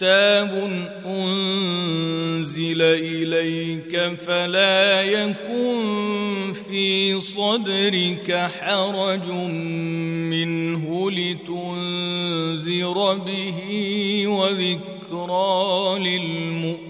كتاب أنزل إليك فلا يكن في صدرك حرج منه لتنذر به وذكرى للمؤمنين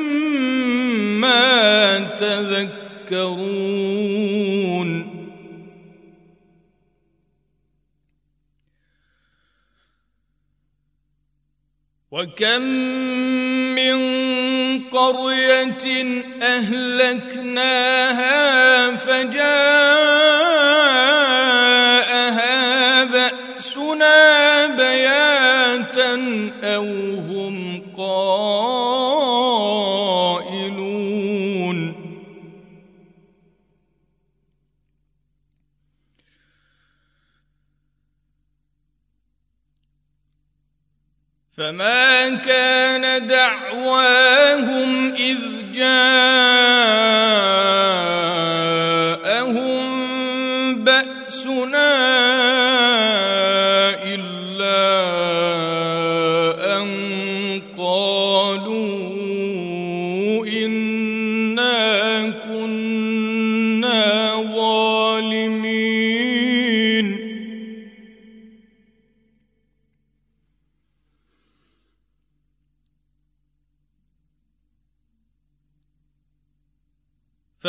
ما تذكرون. وكم من قرية أهلكناها فجاءها بأسنا بياتا أو فما كان دعواهم إذ جاءهم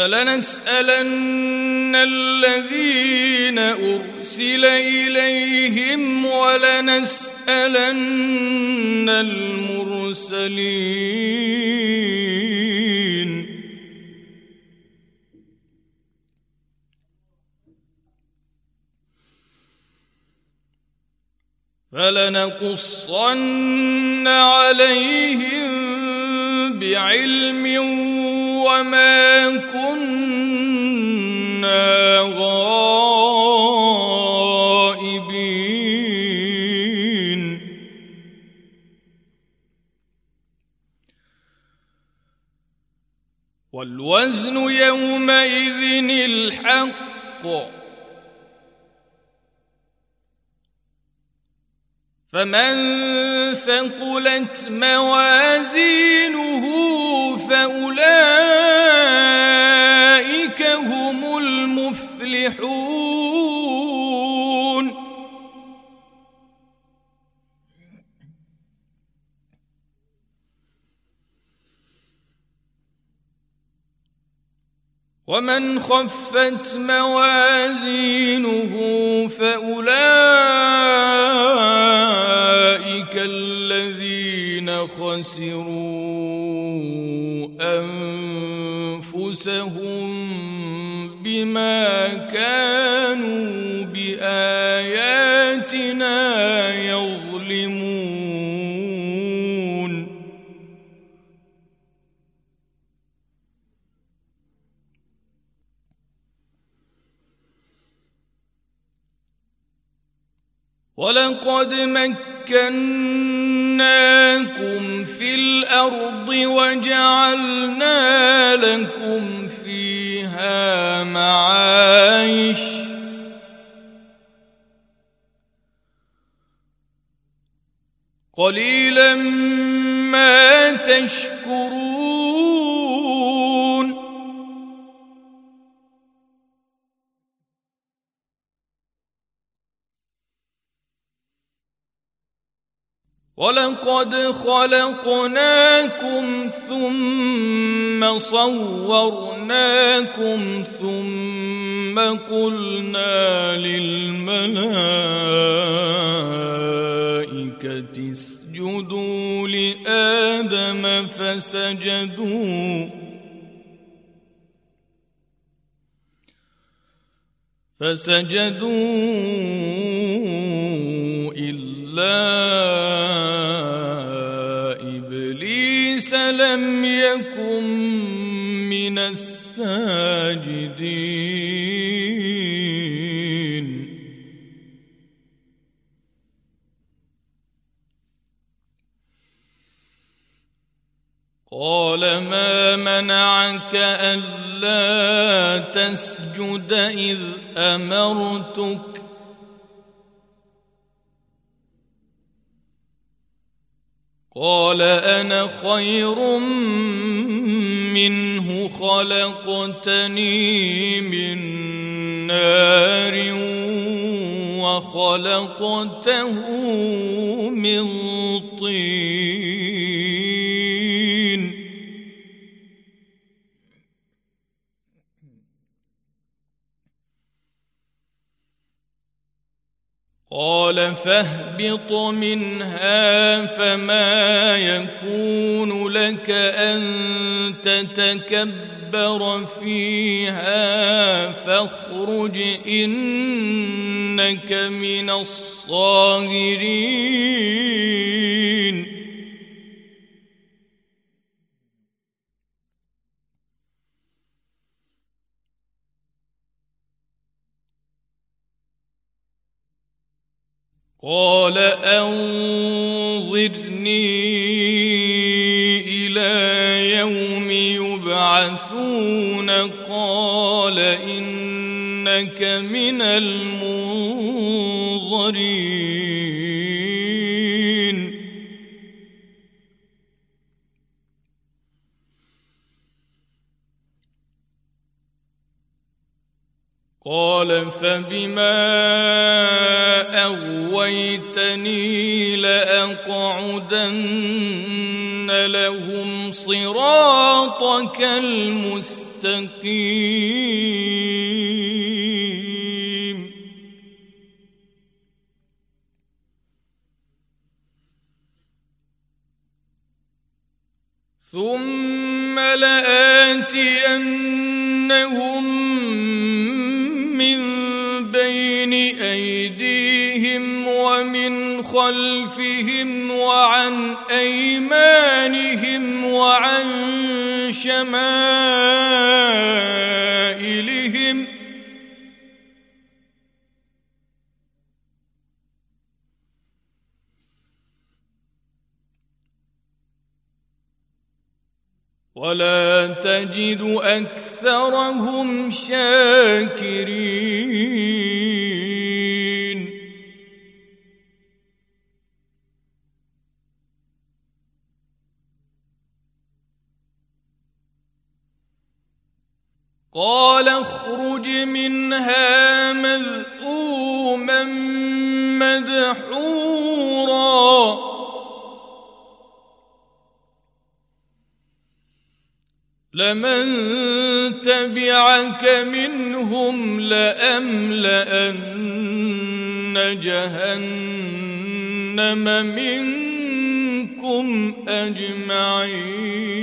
فلنسألن الذين أرسل إليهم ولنسألن المرسلين. فلنقصن عليهم بعلم وما كنا غائبين. والوزن يومئذ الحق. فمن ثقلت موازينه فأولئك هم المفلحون ومن خفت موازينه فأولئك خسروا أنفسهم بما كانوا بآياتنا يظلمون. ولقد مكناكم في الأرض وجعلنا لكم فيها معايش. قليلا ما تشكرون ولقد خلقناكم ثم صورناكم ثم قلنا للملائكة اسجدوا لآدم فسجدوا. فسجدوا إلا لم يكن من الساجدين. قال ما منعك ألا تسجد إذ أمرتك؟ قال أنا خير منه خلقتني من نار وخلقته من طين. قال فاهبط منها فما يكون لك أن تتكبر فيها فاخرج إنك من الصاغرين قال أنظرني إلى يوم يبعثون قال إنك من المنظرين. قال فبما أغويتني لأقعدن لهم صراطك المستقيم. ثم لآتينهم ومن خلفهم وعن أيمانهم وعن شمائلهم ولا تجد أكثرهم شاكرين. قال اخرج منها مذءوما مدحورا. لمن تبعك منهم لأملأن جهنم منكم أجمعين.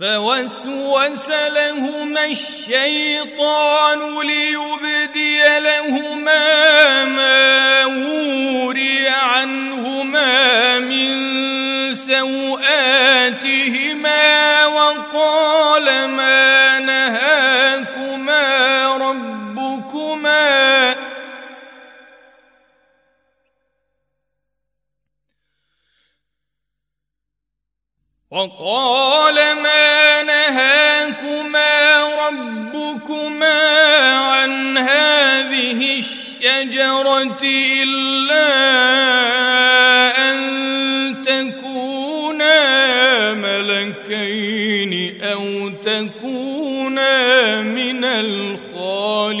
فوسوس لهما الشيطان ليبدي لهما ما وري عنهما من سوآتهما وقال ما وقال ما نهاكما ربكما عن هذه الشجرة إلا أن تكونا ملكين أو تكونا من الخالدين.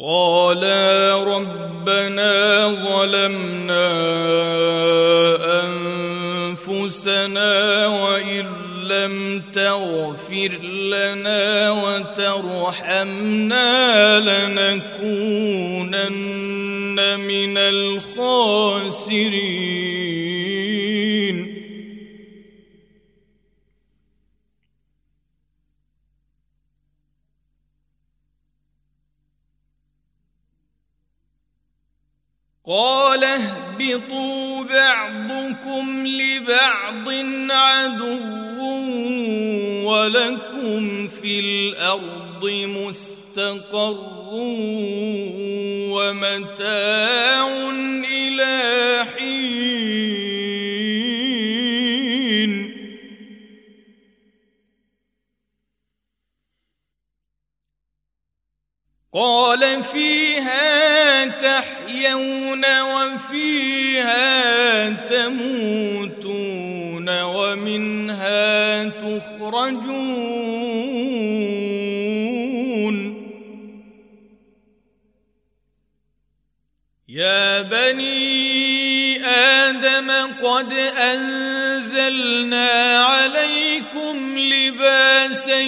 قالا ربنا ظلمنا أنفسنا وإن لم تغفر لنا وترحمنا لنكونن من الخاسرين. في الأرض مستقر ومتاع إلى حين. قال فيها تحيون وفيها تموتون ومنها تخرجون. يا بني آدم قد أنزلنا عليكم لباسا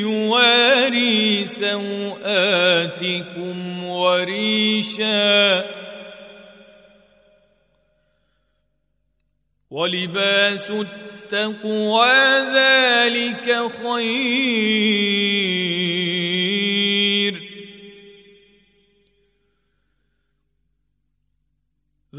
يواري سوآتكم وريشا ولباس التقوى ذلك خير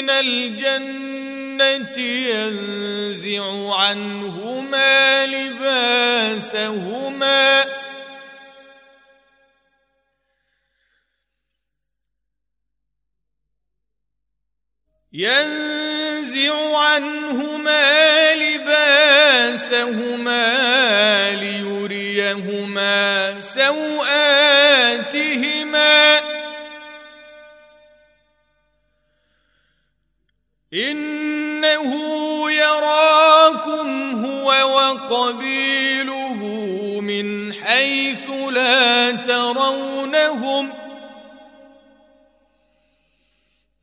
من الجنة ينزع عنهما لباسهما. ينزع عنهما لباسهما ليريهما سوآتهما. إنه يراكم هو وقبيله من حيث لا ترونهم ۖ.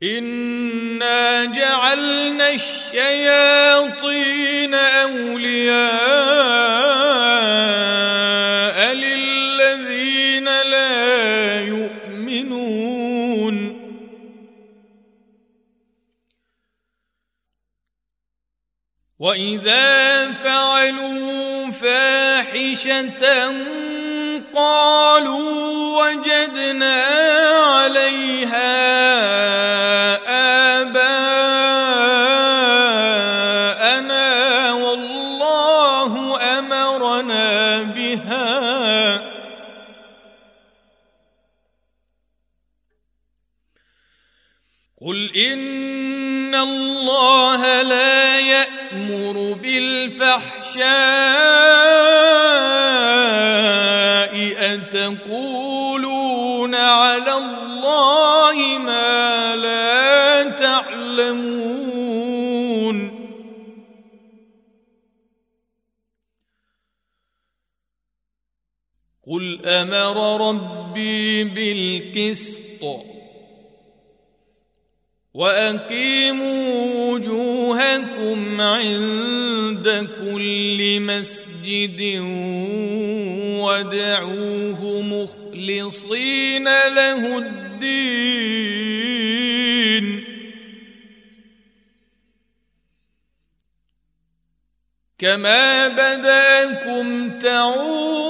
إنا جعلنا الشياطين أولياء واذا فعلوا فاحشه قالوا وجدنا عليها بالفحشاء اتقولون على الله ما لا تعلمون. قل أمر ربي بالقسط. وأقيموا وجوهكم عند كل مسجد وادعوه مخلصين له الدين. كما بدأكم تعودون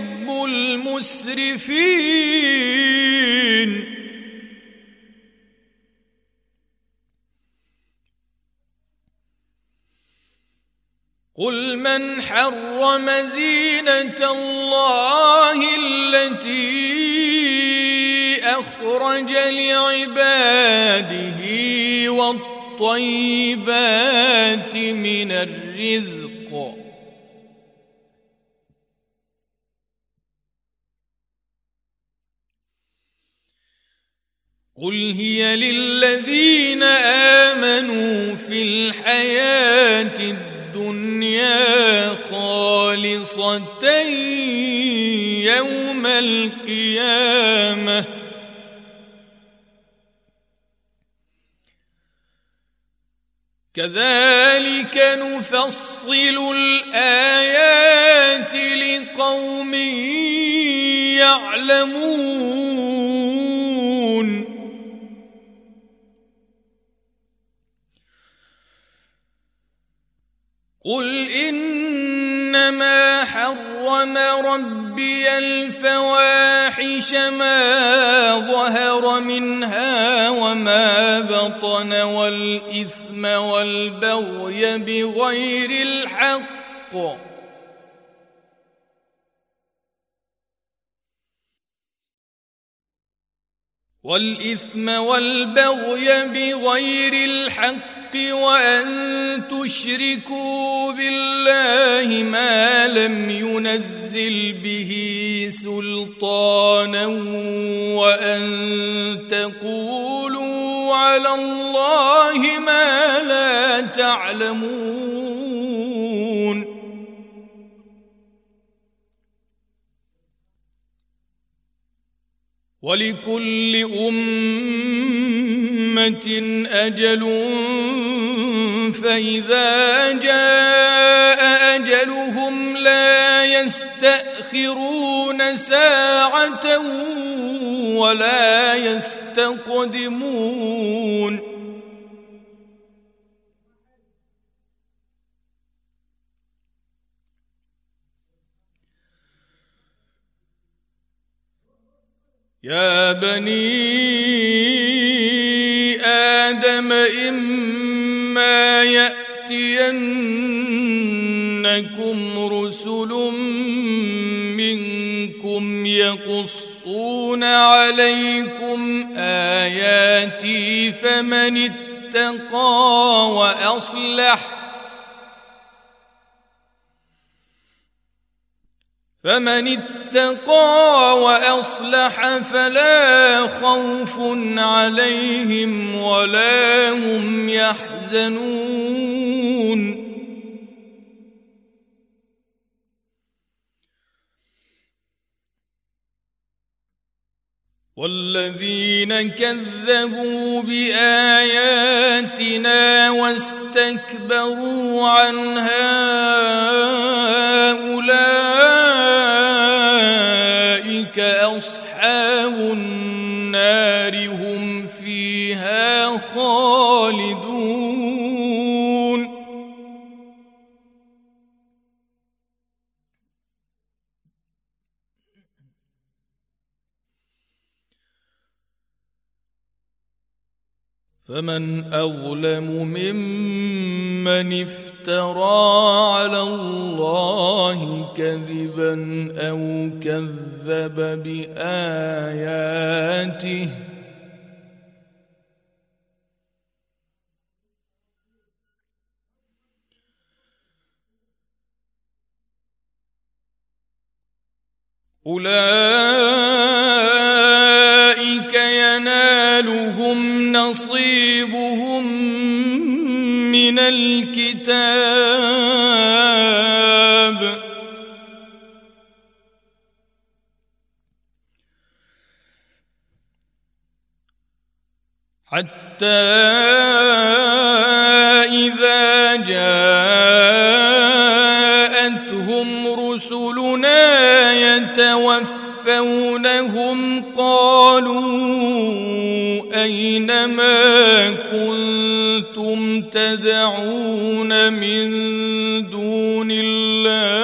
المسرفين. قل من حرم زينة الله التي أخرج لعباده والطيبات من الرزق. قل هي للذين امنوا في الحياة الدنيا خالصه يوم القيامه كذلك نفصل الايات لقوم يعلمون قل انما حرم ربي الفواحش ما ظهر منها وما بطن والاثم والبغي بغير الحق والاثم والبغي بغير الحق وأن تشركوا بالله ما لم ينزل به سلطانا وأن تقولوا على الله ما لا تعلمون ولكل أمة أجل فإذا جاء أجلهم لا يستأخرون ساعة ولا يستقدمون يا بني آدم إما يأتينكم رسل منكم يقصون عليكم آياتي فمن اتقى وأصلح فمن اتقى وأصلح فلا خوف عليهم ولا هم يحزنون والذين كذبوا بآياتنا واستكبروا عنها أولئك أصحاب النار هم فيها خالدون. فمن أظلم ممن افترى على الله كذبا أو كذب بآياته أولئك ينالهم نصيبهم من الكتاب. حتى يتوفونهم قالوا اين ما كنتم تدعون من دون الله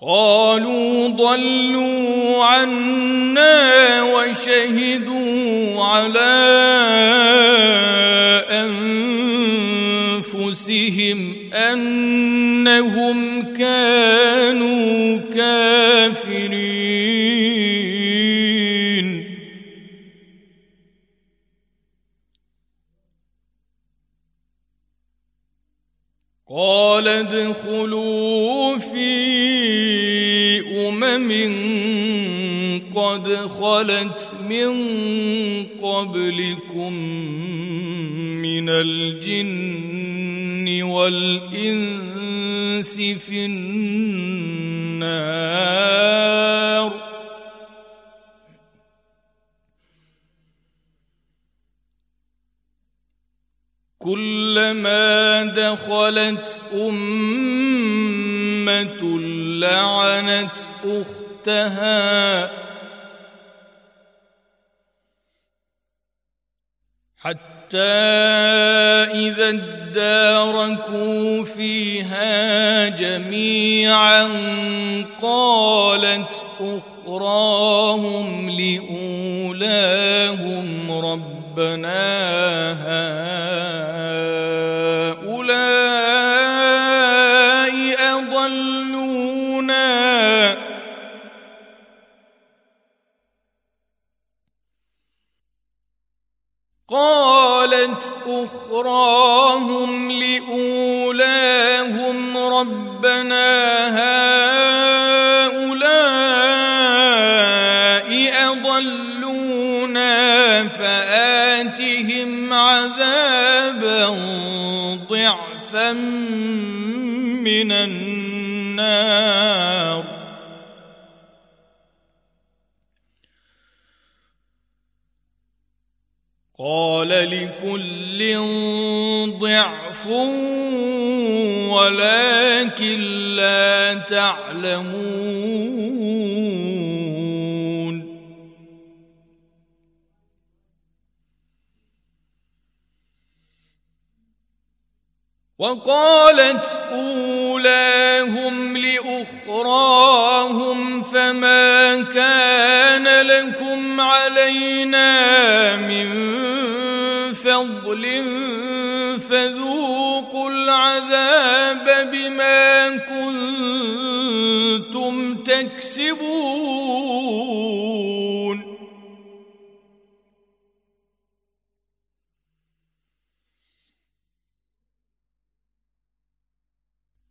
قالوا ضلوا عنا وشهدوا على أنفسهم أنهم كانوا كافرين. قال ادخلوا في أمم قد خلت من قبلكم من الجن والإنس في النار. كلما دخلت أمة لعنت أختها حتى إذا اداركوا فيها جميعا قالت أخراهم لأولاهم ربنا هؤلاء قالت أخراهم لأولاهم ربنا هؤلاء أضلونا فآتهم عذابا ضعفا من النار. قال لكل ضعف ولكن لا تعلمون. وقالت أولاهم لأخراهم فما كان لكم علينا من فضل فذوقوا العذاب بما كنتم تكسبون.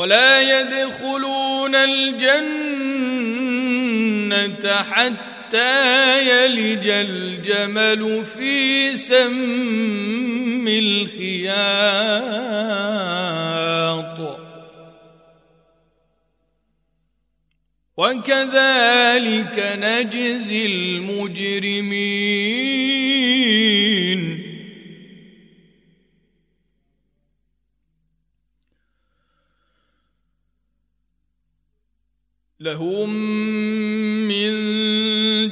ولا يدخلون الجنة حتى يلج الجمل في سم الخياط. وكذلك نجزي المجرمين. لهم من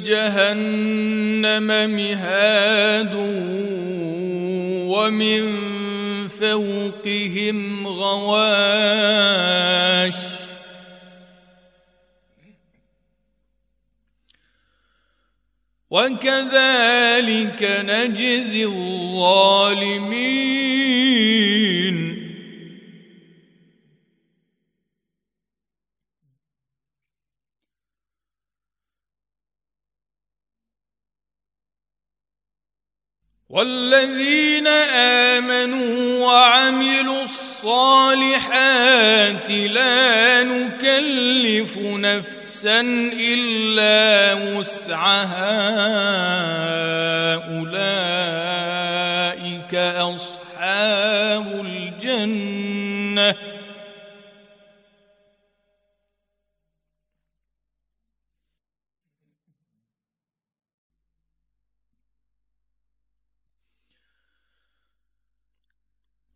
جهنم مهاد ومن فوقهم غواش وكذلك نجزي الظالمين والذين آمنوا وعملوا الصالحات لا نكلف نفسا إلا وسعها. أولئك أصحاب الجنة.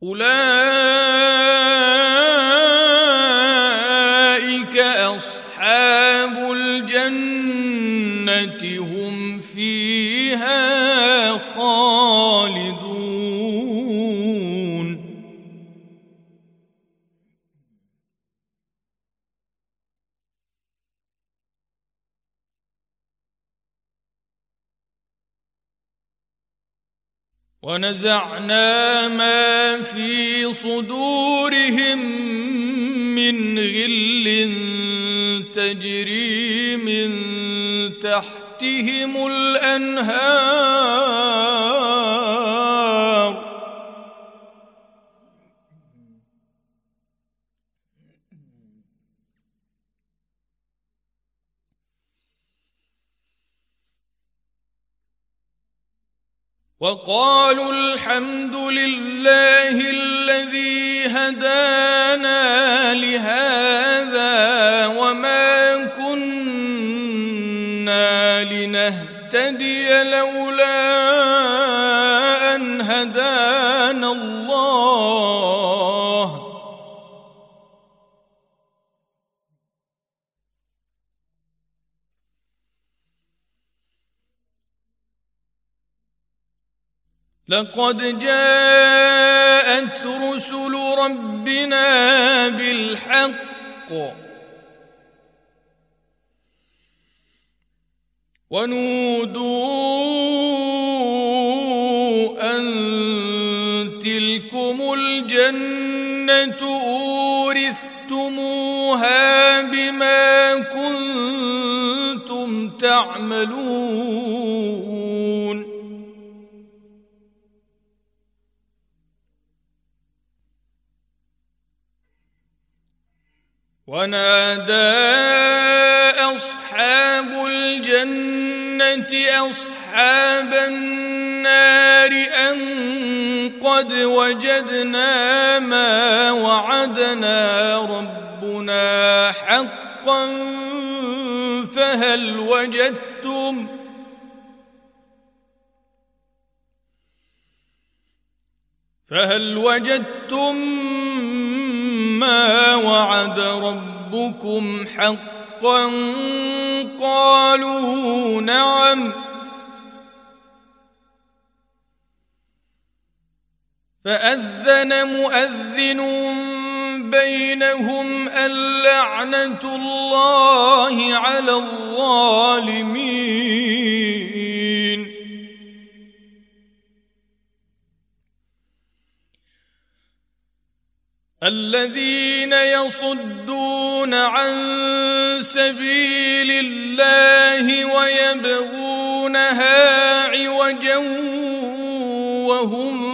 أولئك أصحاب الجنة هم فيها خالدون. ونزعنا ما في صدورهم من غل تجري من تحتهم الأنهار. وقالوا الحمد لله الذي هدانا لهذا وما كنا لنهتدي لولا أن هدانا الله. لقد جاءت رسل ربنا بالحق ونودوا أن تلكم الجنة أورثتموها بما كنتم تعملون ونادى أصحاب الجنة أصحاب النار أن قد وجدنا ما وعدنا ربنا حقا فهل وجدتم؟ فهل وجدتم ما وعد ربكم حقا قالوا نعم. فأذن مؤذن بينهم اللعنة الله على الظالمين. الذين يصدون عن سبيل الله ويبغونها عوجا وهم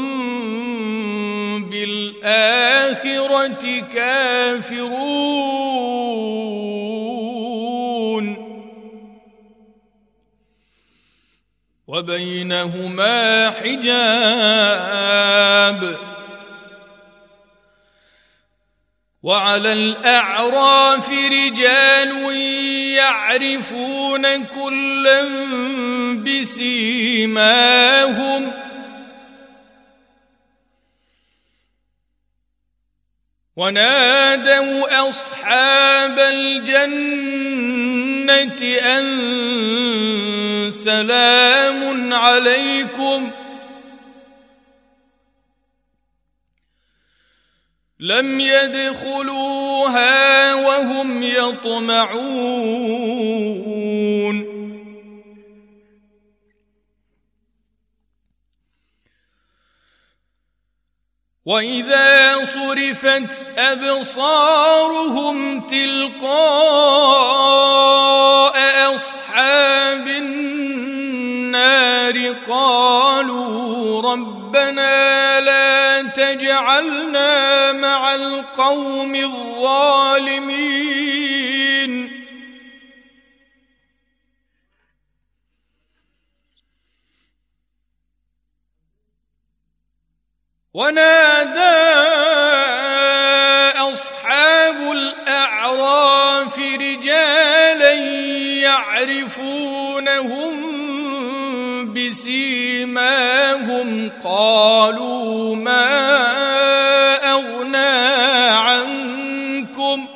بالآخرة كافرون. وبينهما حجاب. وعلى الأعراف رجال يعرفون كلا بسيماهم. ونادوا أصحاب الجنة أن سلام عليكم. لم يدخلوها وهم يطمعون. وإذا صرفت أبصارهم تلقاء أصحاب النار قالوا ربنا لا تجعلنا مع القوم الظالمين. ونادى أصحاب الأعراف رجالا يعرفونهم بسيماهم قالوا ما اغنى عنكم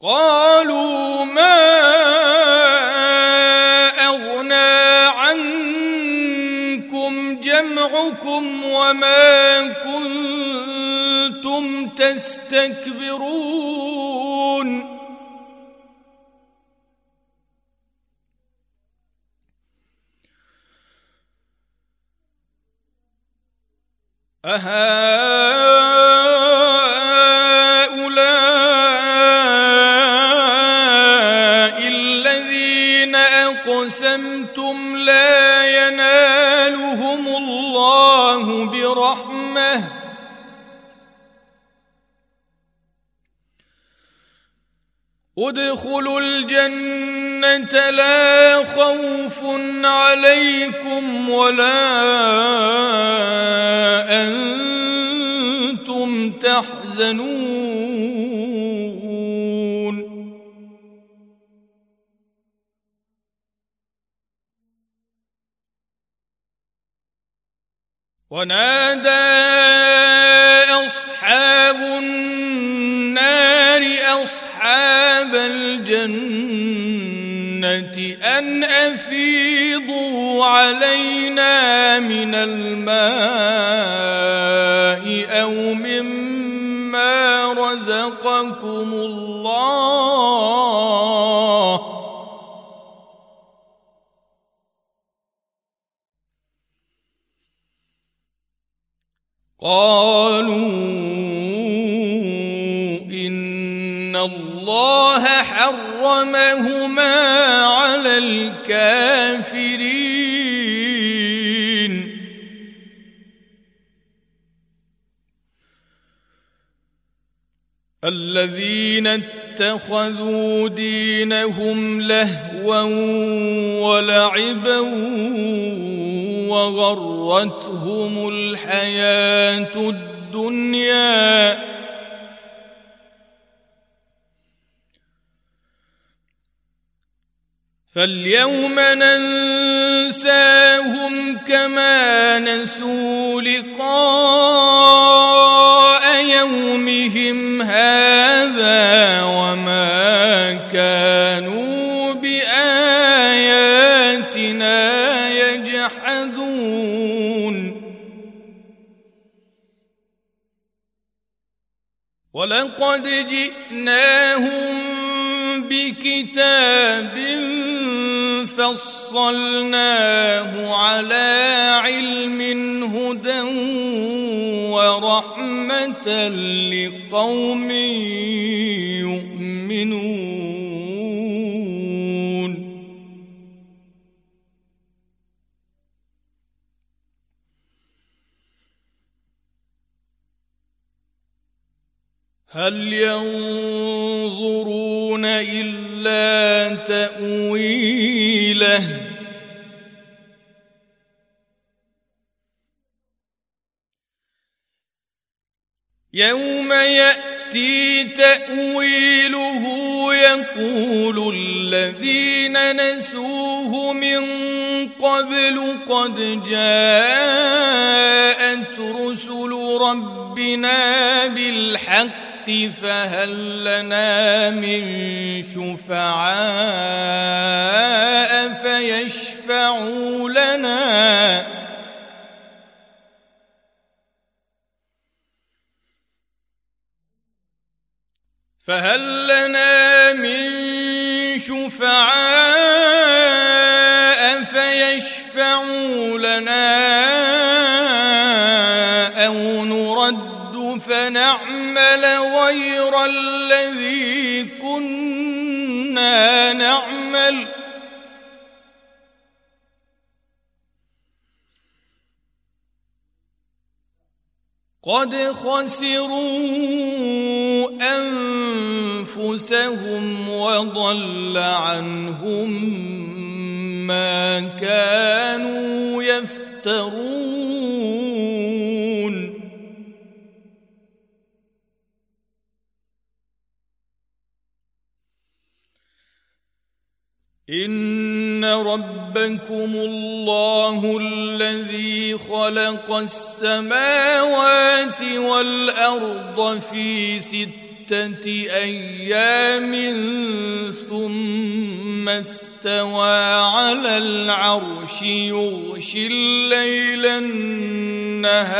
قالوا ما اغنى عنكم جمعكم وما كنتم تستكبرون أهؤلاء الذين أقسمتم لا ينالهم الله برحمة. ادخلوا الجنة لا خوف عليكم ولا أنتم تحزنون. ونادى أصحاب النار أصحاب الجنة أن أفيضوا علينا من الماء أو مما رزقكم الله. قالوا إن الله حرمهما الذين اتخذوا دينهم لهوا ولعبا وغرتهم الحياة الدنيا. فاليوم ننساهم كما نسوا لقاء ولقد جئناهم بكتاب فصلناه على علم هدى ورحمة لقوم يؤمنون. هل ينظرون إلا تأويله؟ يوم يأتي تأويله يقول الذين نسوه من قبل قد جاءت رسل ربنا بالحق فهل لنا من شفعاء فيشفعوا لنا؟ فهل لنا من شفعاء فيشفعوا لنا؟ أو نرد فنعمل غير الذي كنا نعمل. قد خسروا أنفسهم وضل عنهم ما كانوا يفترون. ان ربكم الله الذي خلق السماوات والارض في سته أيام ثم استوى على العرش يغشي الليل النهار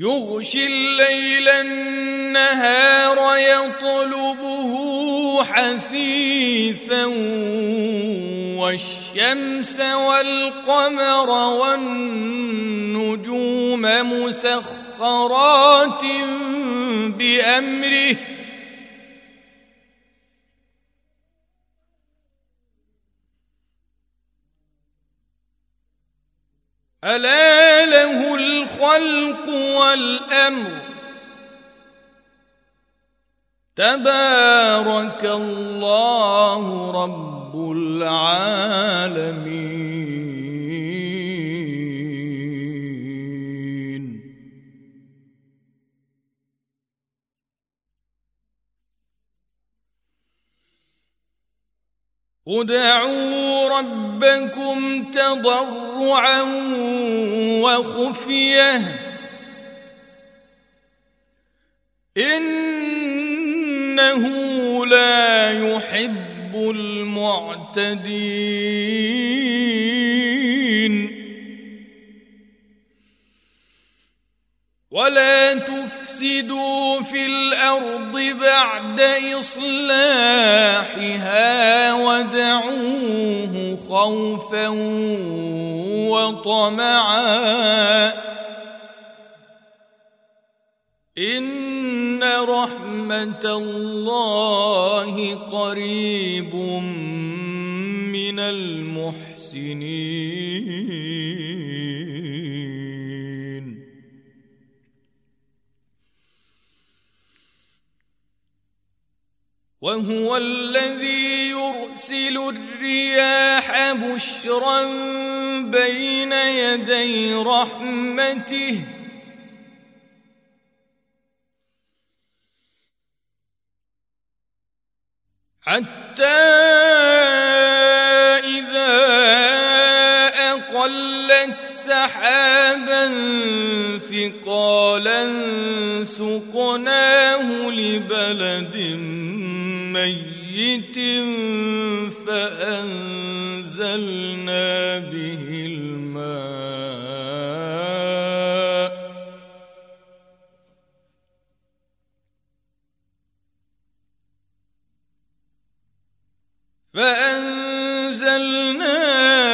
يغشي الليل النهار يطلبه حثيثا والشمس والقمر والنجوم مسخرات بأمره ألا له الخلق والأمر؟ تبارك الله رب العالمين. ادعوا ربكم تضرعا وخفية. إنه لا يحب المعتدين. ولا تفسدوا في الأرض بعد إصلاحها ودعوه خوفا وطمعا. إن رحمة الله قريب من المحسنين. وهو الذي يرسل الرياح بشرا بين يدي رحمته. حتى إذا سحابا ثقالا سقناه لبلد ميت فأنزلنا به الماء. فأنزلنا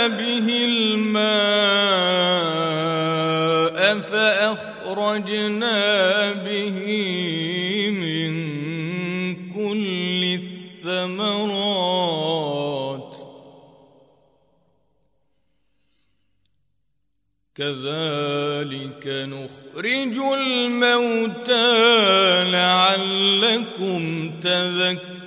به الماء. فأخرجنا به من كل الثمرات. كذلك نخرج الموتى لعلكم تذكرون.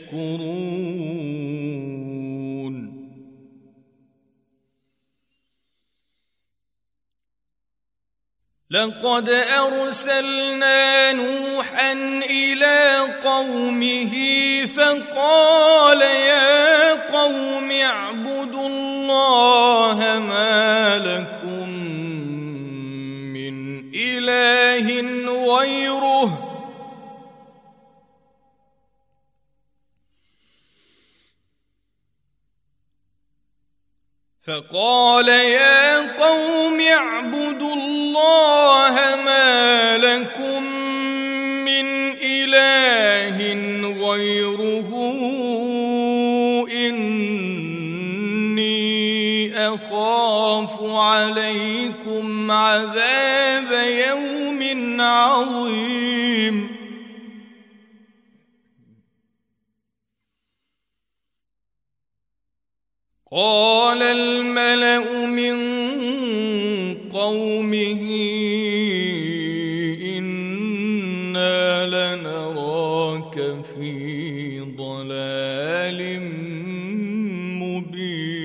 لقد أرسلنا نوحا إلى قومه فقال يا قوم اعبدوا الله ما لكم من إله غيره. فقال يا قوم اعبدوا الله ما لكم من إله غيره إني أخاف عليكم عذاب يوم عظيم. قال الملأ من قومه إنا لنراك في ضلال مبين.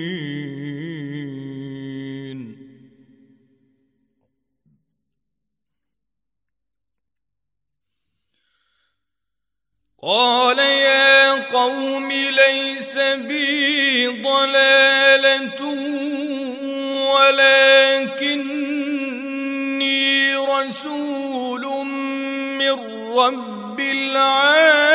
قال يا قوم ليس بي ضلالة ولكني رسول من رب العالمين.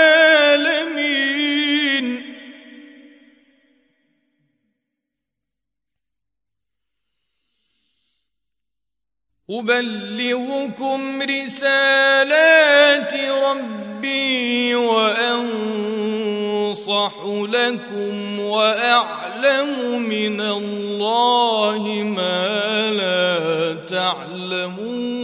أبلغكم رسالات ربي أنصح لكم وأعلم من الله ما لا تعلمون.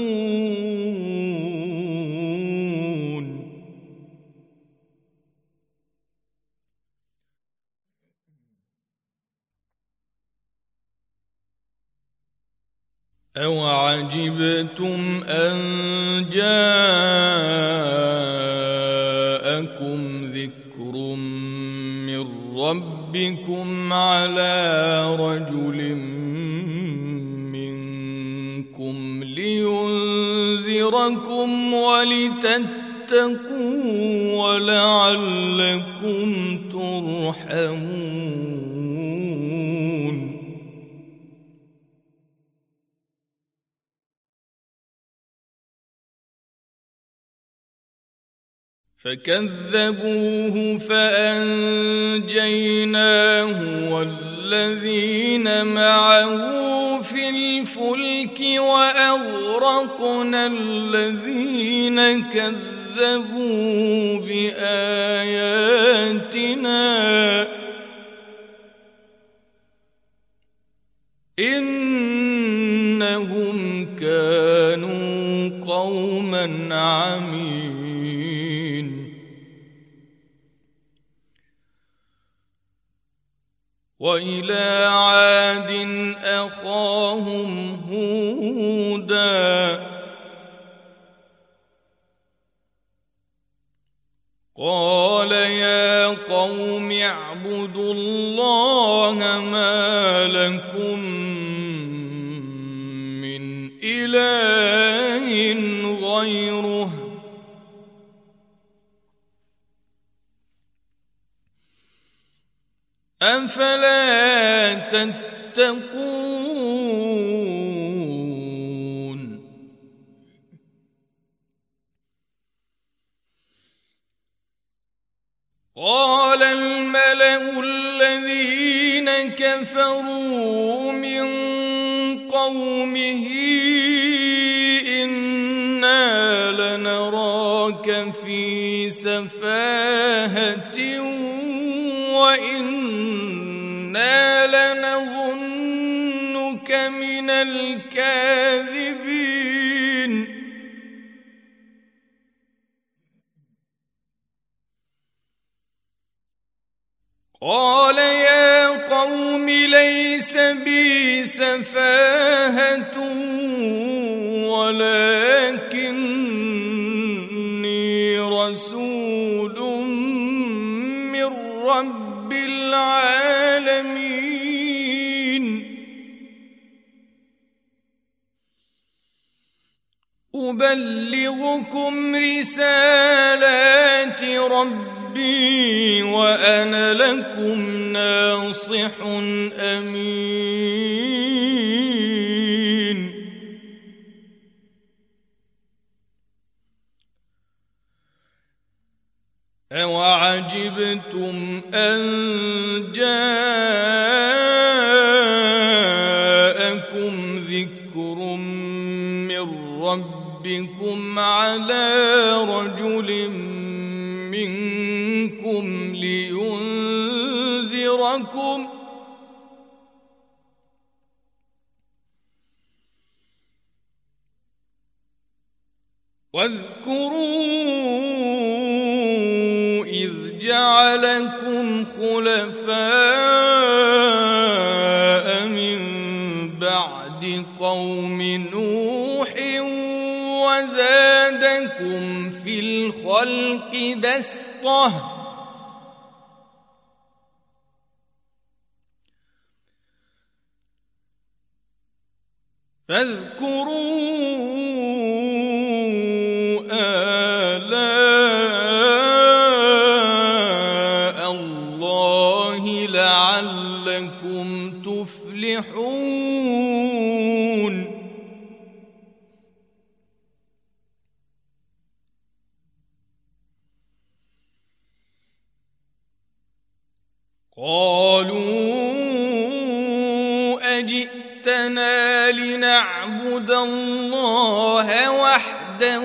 أو عجبتم ان جاءكم ذكر ربكم على رجل منكم لينذركم ولتتقوا ولعلكم ترحمون. فكذبوه فأنجيناه والذين معه في الفلك وأغرقنا الذين كذبوا بآياتنا. إنهم كانوا قوما عمين وإلى عاد أخاهم هودا. قال يا قوم اعبدوا الله ما أفلا تتقون قال الملأ الذين كفروا من قومه إنا لنراك في سفاهة لنظنك من الكاذبين. قال يا قوم ليس بي سفاهة ولكني رسول من رب العالمين. أبلغكم رسالات ربي وأنا لكم ناصح أمين. أوعجبتم أن جاءكم ربكم على رجل منكم لينذركم واذكروا جعلكم خلفاء من بعد قوم نوح وزادكم في الخلق بسطه فاذكروا قالوا أجئتنا لنعبد الله وحده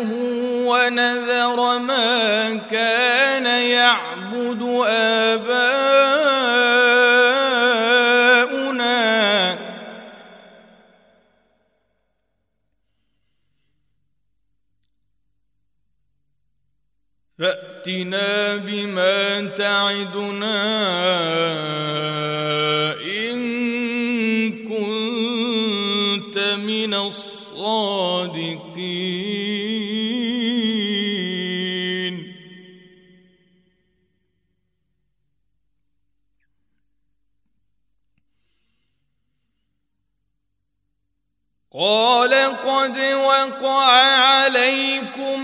ونذر ما كان يعبد آباؤنا فأتنا بما تعدنا إن كنت من الصادقين. قال قد وقع عليكم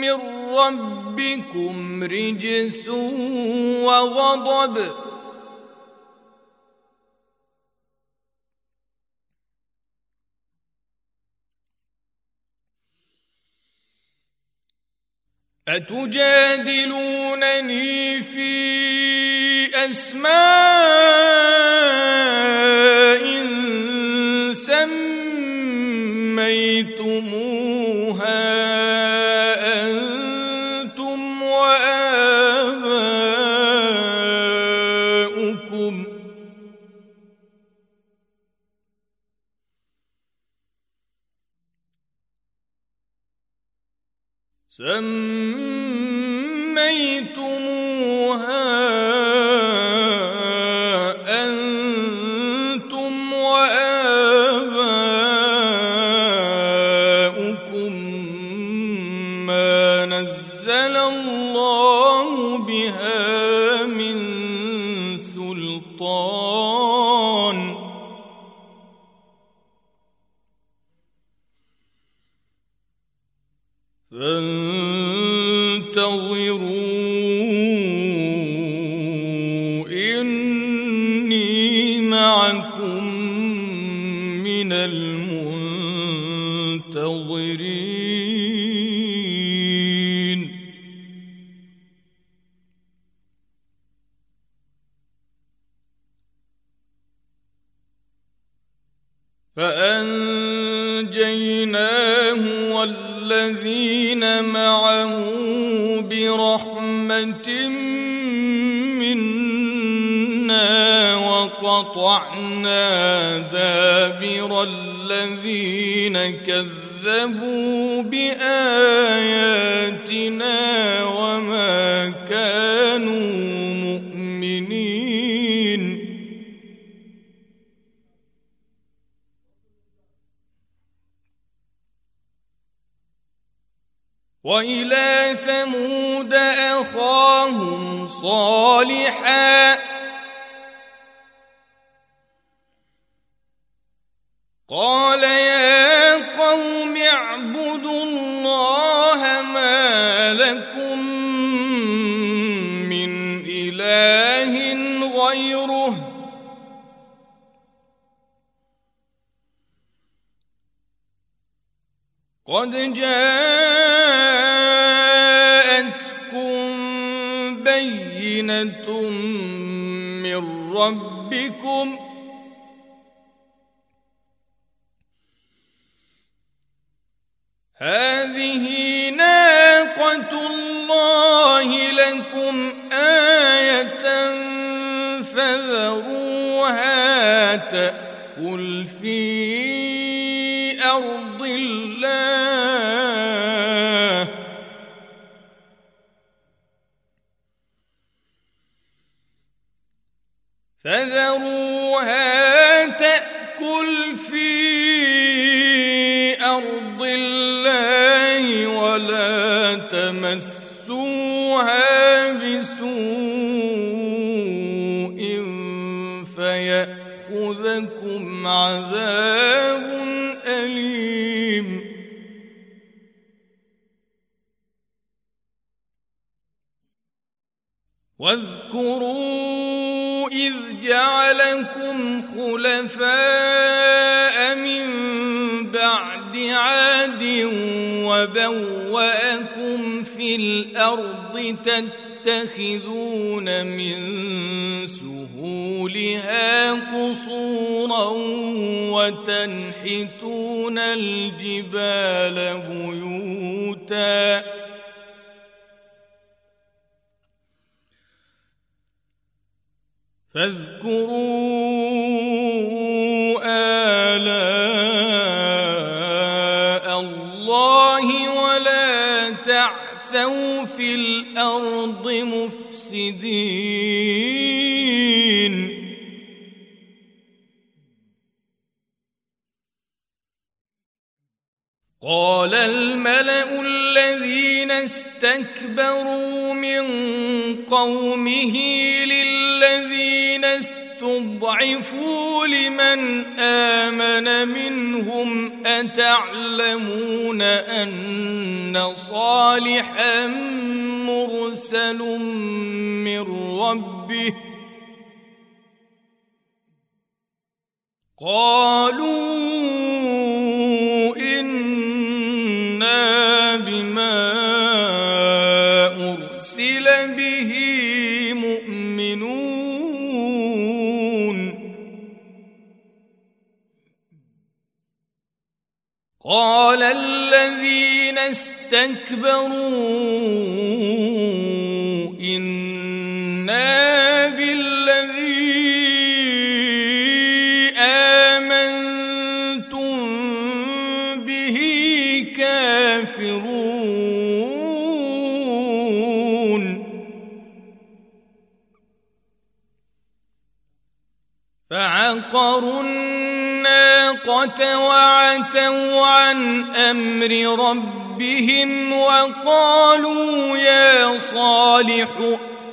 من رب ربكم رجس وغضب. أتجادلونني في أسمائي فاذكروا آلاء الله ولا تعثوا في الأرض مفسدين. قال الملأ الذين استكبروا من قومه للذين استضعفوا لمن آمن منهم أتعلمون أن صالحا مرسل من ربه قالوا قال الذين استكبروا إنا بالذي فعقروا الناقة وعتوا عن أمر ربهم وقالوا يا صالح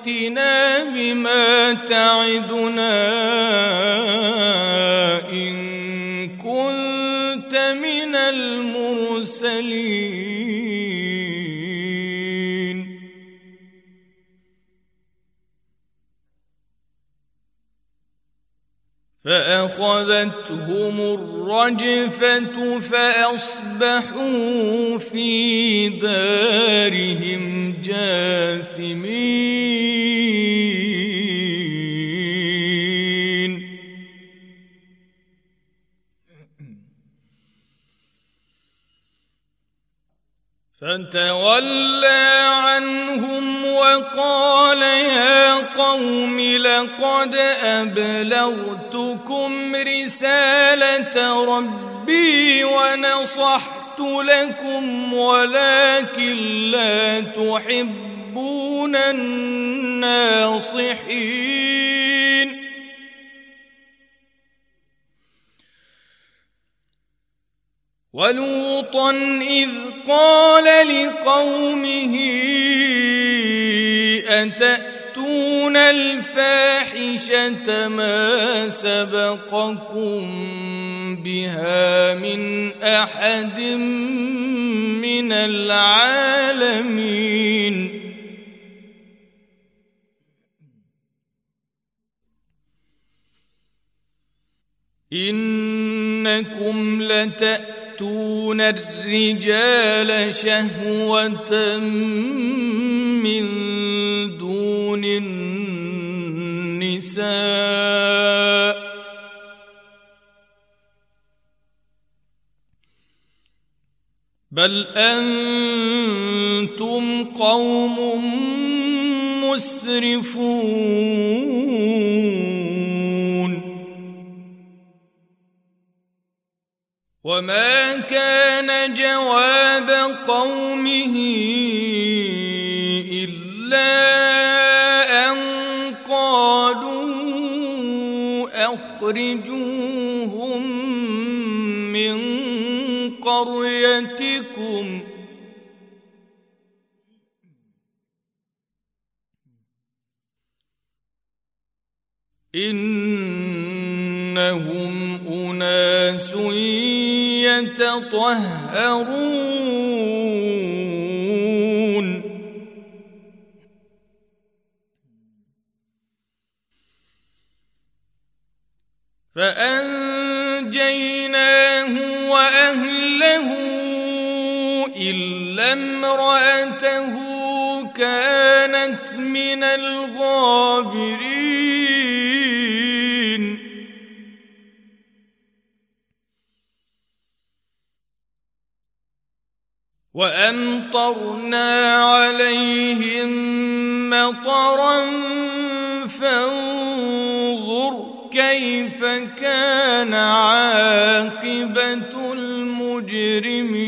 ائتنا بما تعدنا إن كنت من المرسلين. فأخذتهم الرجفة فأصبحوا في دارهم جاثمين. فتولى عنهم وقال يا قوم لقد أبلغتكم رسالة ربي ونصحت لكم ولكن لا تحبون الناصحين. ولوطا إذ قال لقومه أتأتون الفاحشة ما سبقكم بها من أحد من العالمين إنكم لتأتون الرجال شهوة من دون النساء. بل أنتم قوم مسرفون. وما كان جواب قومه إلا أن قالوا أخرجوهم من قريتكم إنهم أناس يتطهرون. فأنجيناه وأهله إلا امرأته كانت من الغابرين. وأمطرنا عليهم مطرا فانظر كيف كان عاقبة المجرمين.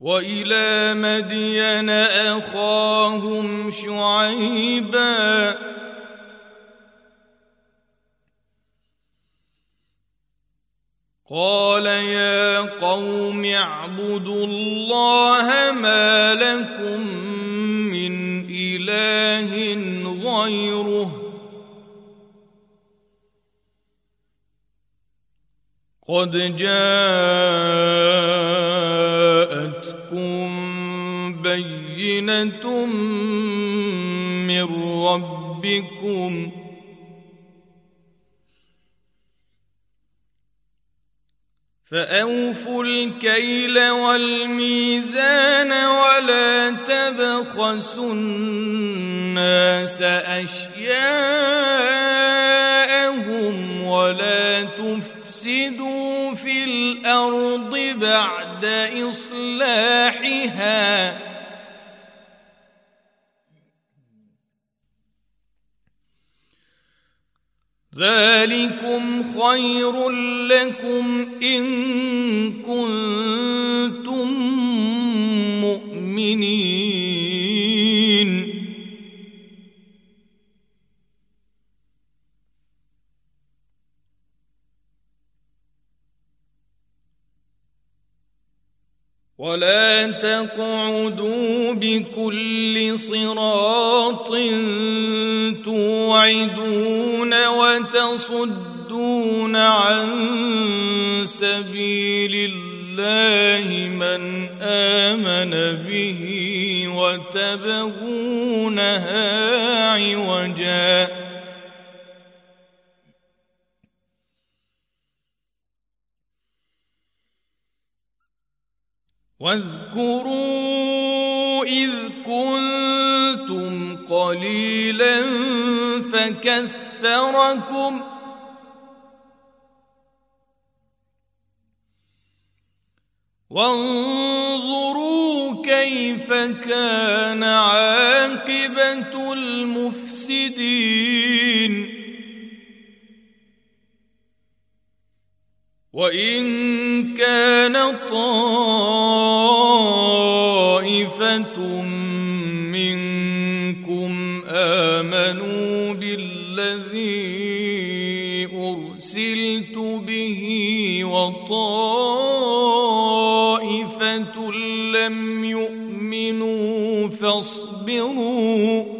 وإلى مدين أخاهم شعيباً قال يا قوم اعبدوا الله ما لكم من إله غيره. قد جاءتكم بينة من ربكم فأوفوا الكيل والميزان ولا تبخسوا الناس أشياءهم ولا تفسدوا في الأرض بعد إصلاحها ذلكم خير لكم إن كنتم مؤمنين. ولا تقعدوا بكل صراط توعدون وتصدون عن سبيل الله من آمن به وتبغونها عوجا واذكروا إذ كنتم قليلا فكثركم وانظروا كيف كان عاقبة المفسدين وإن كان طائفة منكم آمنوا بالذي أرسلت به وطائفة لم يؤمنوا فاصبروا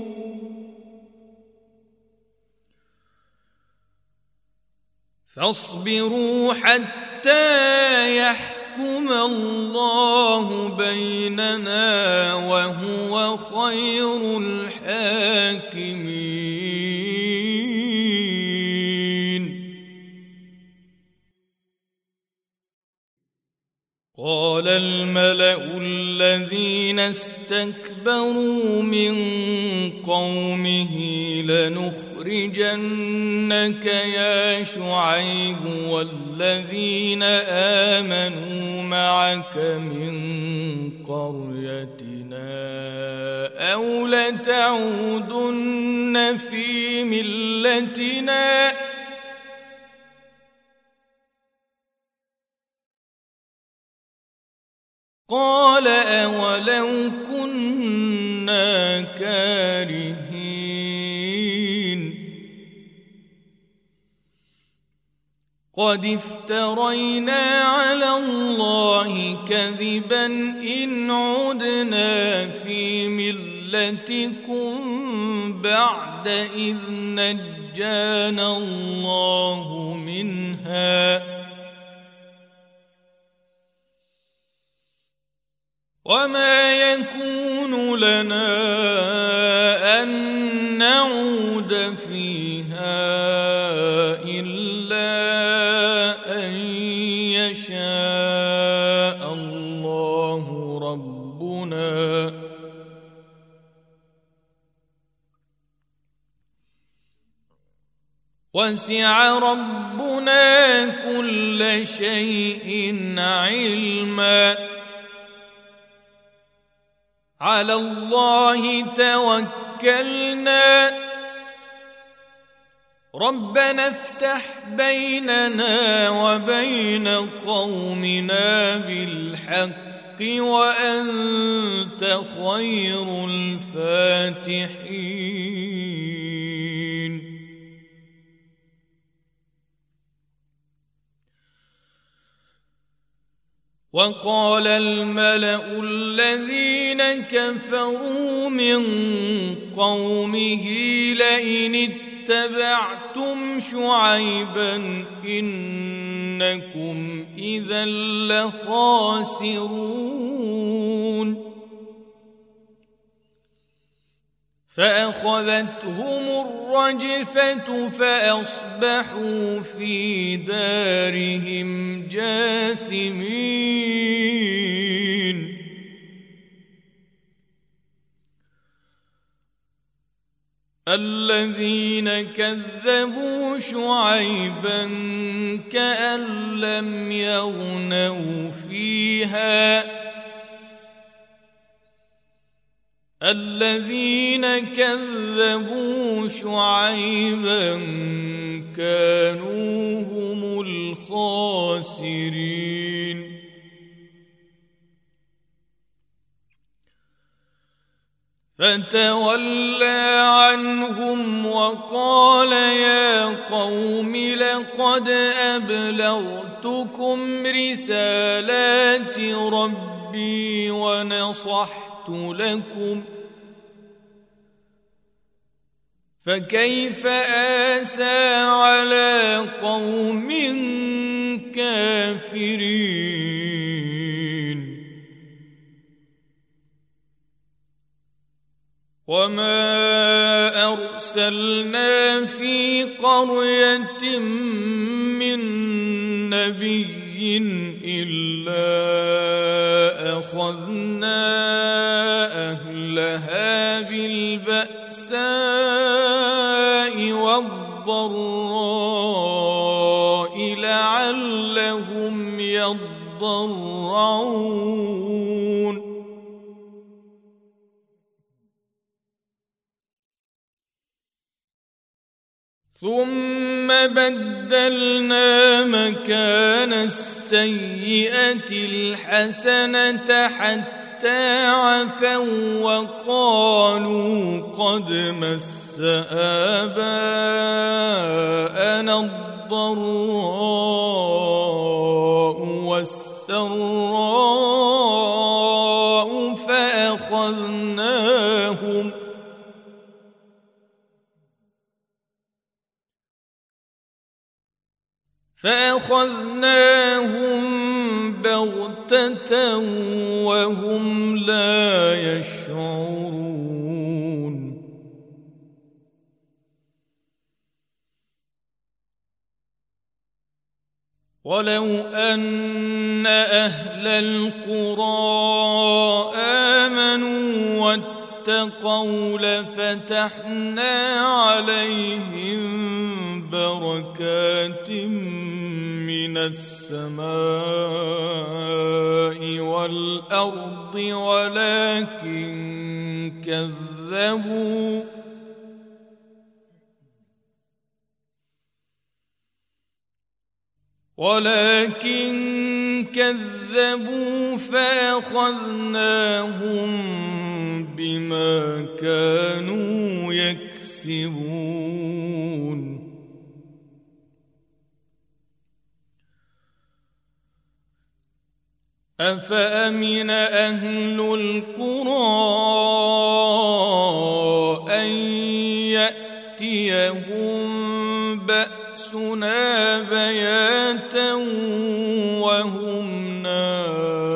فاصبروا حتى يحكم الله بيننا وهو خير الحاكمين. قال الملأ الذين استكبروا من قومه لنخرجنك يا شعيب والذين آمنوا معك من قريتنا أو لتعودن في ملتنا قال أولو كنا كارهين قد افترينا على الله كذبا إن عدنا في ملتكم بعد إذ نجانا الله منها وما يكون لنا ان نعود فيها الا ان يشاء الله ربنا وسع ربنا كل شيء علما على الله توكلنا. ربنا افتح بيننا وبين قومنا بالحق وأنت خير الفاتحين. وقال الملأ الذين كفروا من قومه لئن اتبعتم شعيبا إنكم إذا لخاسرون. فأخذتهم الرجفة فأصبحوا في دارهم جاثمين. الذين كذبوا شعيبا كأن لم يغنوا فيها الذين كذبوا شعيبا كانوا هم الخاسرين. فتولى عنهم وقال يا قوم لقد أبلغتكم رسالات ربي ونصحت لكم فكيف آسى على قوم كافرين وما أرسلنا في قرية من نبي الا اخذنا اهلها بالباساء والضراء لعلهم يضرعون ثم بدلنا مكان السيئه الحسنه حتى عفوا وقالوا قد مس اباءنا الضراء والسراء فأخذناهم بغتة وهم لا يشعرون. ولو أن أهل القرى آمنوا واتقوا لفتحنا عليهم بركات من السماء والأرض ولكن كذبوا. ولكن كذبوا فأخذناهم بما كانوا يكسبون. أفأمن أهل القرى أن يأتيهم بأسنا بياتا وهم نائمون؟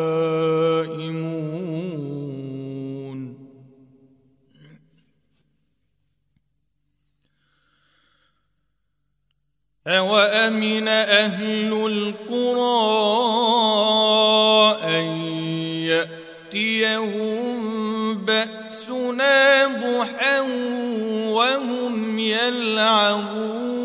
اوامن أهل القرى يأتيهم بأسنا ضحى وهم يلعبون.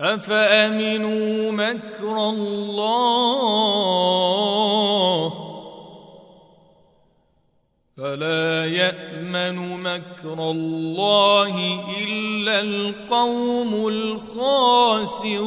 أفأمنوا مكر الله فلا يأمن مكر الله إلا القوم الخاسرون.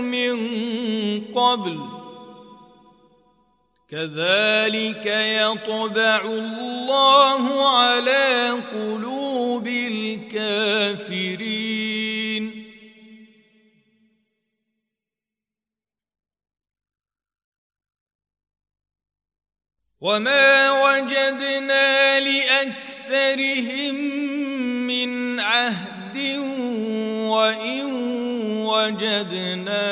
من قبل. كذلك يطبع الله على قلوب الكافرين. وما وجدنا لاكثرهم من عهد وإن وجدنا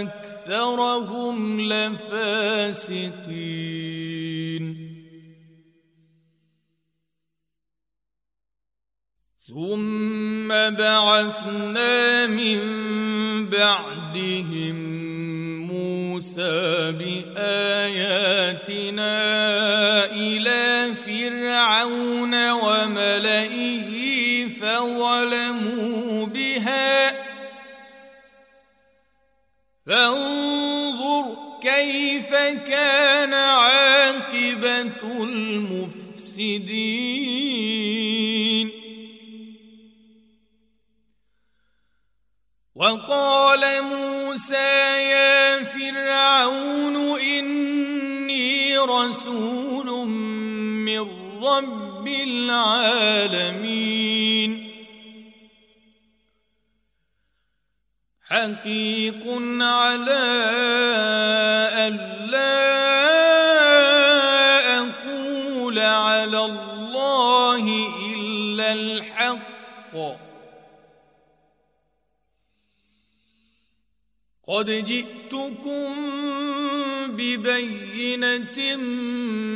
أكثرهم لفاسقين. ثم بعثنا من بعدهم موسى بآياتنا كان عاقبة المفسدين. وقال موسى يا فرعون إني رسول من رب العالمين. حقيق على الا الحق. قد جئتكم ببينة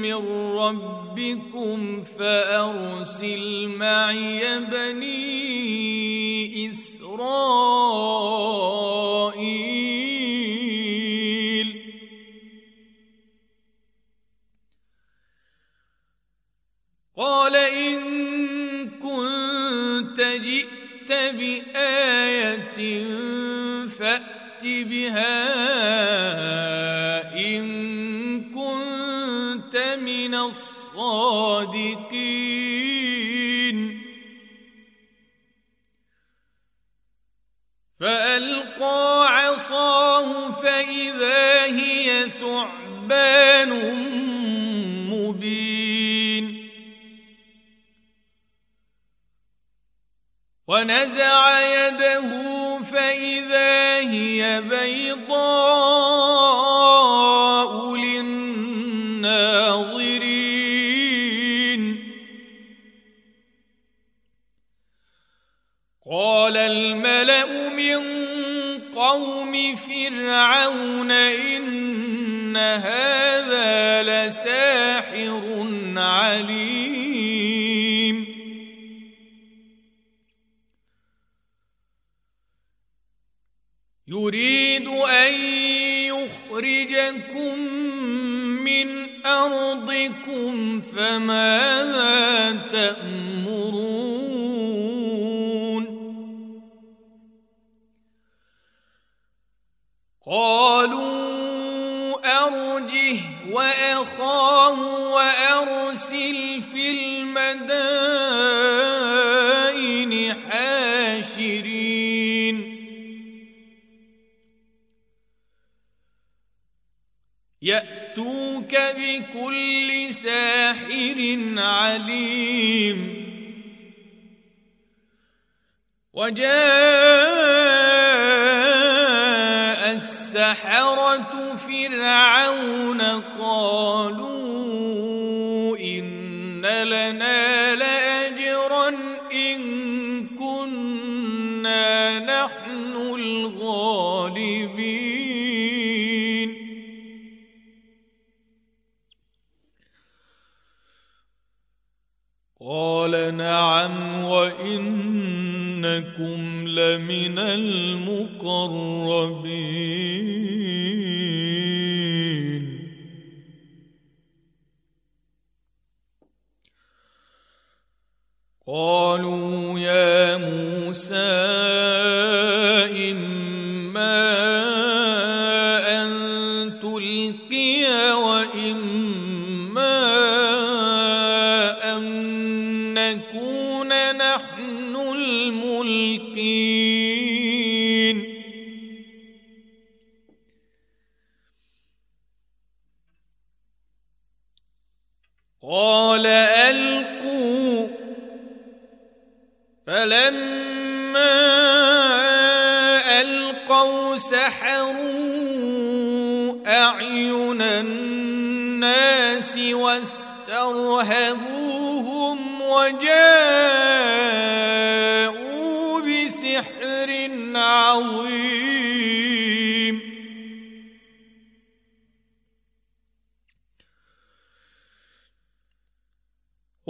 من ربكم فأرسل معي بني إسرائيل. قال إن كنت جئت بآية فأت بها إن كنت من الصادقين. فألقى عصاه فإذا هي ثعبان ونزع يده فإذا هي بيضاء للناظرين. قال الملأ من قوم فرعون إن هذا لساحر عليم. يريد أن يخرجكم من أرضكم فماذا تأمرون؟ قالوا أرجه وأخاه وأرسل في المدائن حاشرين. يأتوك بكل ساحر عليم. وجاء السحرة فرعون قالوا إن لنا قال نعم وإنكم لمن المقربين. قالوا يا موسى قال ألقوا فلما ألقوا سحروا أعين الناس واسترهبوهم وجاءوا بسحر عظيم.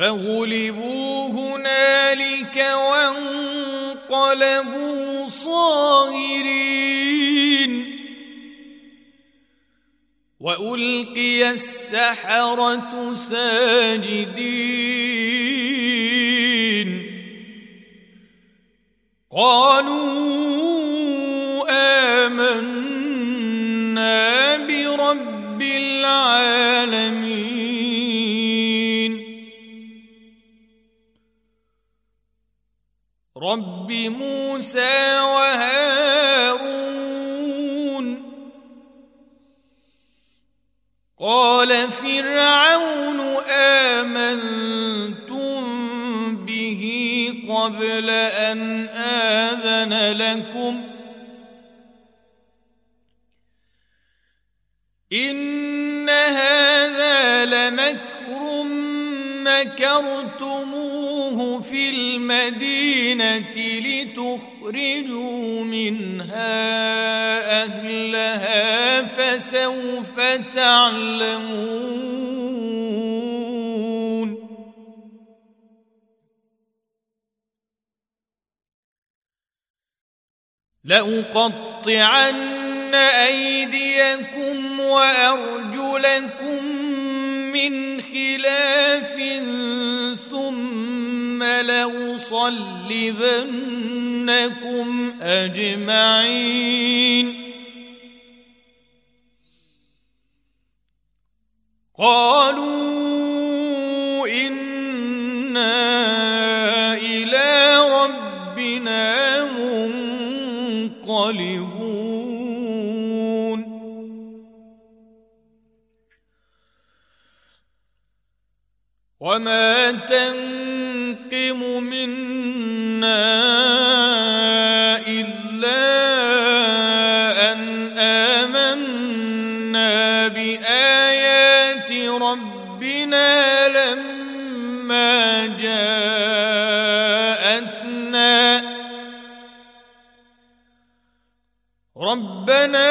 فغلبوا هنالك وانقلبوا صاغرين. وألقي السحرة ساجدين. قالوا آمنا برب العالمين. رب موسى وهارون قال فرعون امنتم به قبل ان اذن لكم ان هذا لمكر مكرتموه في المدينة لتخرجوا منها اهلها فسوف تعلمون لأقطعن أيديكم وأرجلكم من خلاف ثم لأصلبنكم أجمعين. قالوا إنا إلى ربنا منقلبون. وما تنقم منا إلا أن آمنا بآيات ربنا لما جاءتنا ربنا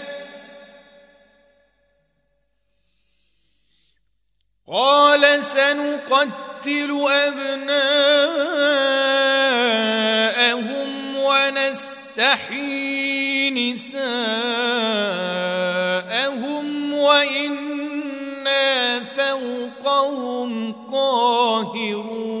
قال سنقتل أبناءهم ونستحيي نساءهم وإنا فوقهم قاهرون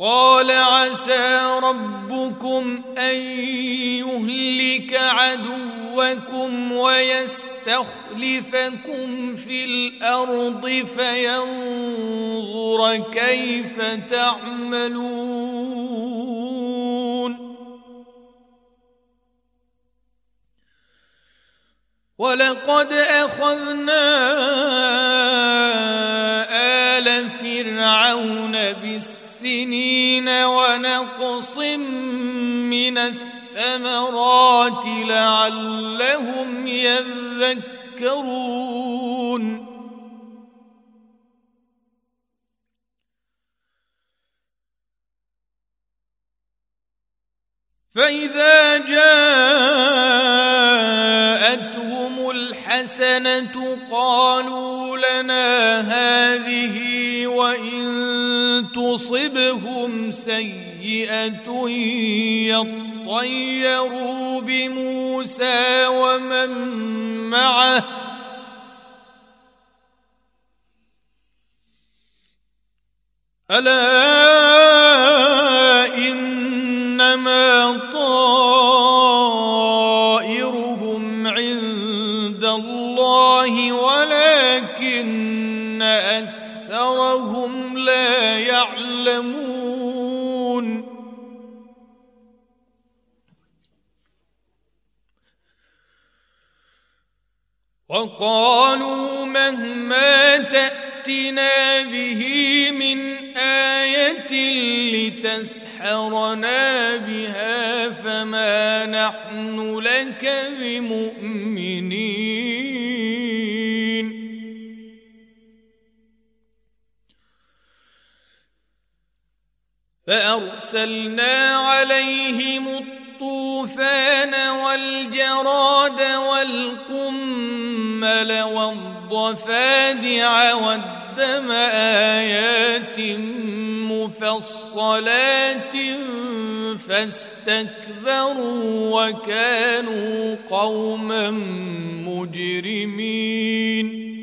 قال عسى ربكم أن يهلك عدوكم ويستخلفكم في الأرض فينظر كيف تعملون. ولقد أخذنا آل فرعون بالسر سنين ونقص من الثمرات لعلهم يذكرون. فإذا جاءتهم الحسنة قالوا لنا هذه وإن تصبهم سيئة يطيروا بموسى ومن معه. ألا وقالوا مهما تأتنا به من آية لتسحرنا بها فما نحن لك بمؤمنين. فأرسلنا عليهم الطوفان والجراد والقمل والضفادع والدم آيات مفصلات فاستكبروا وكانوا قوما مجرمين.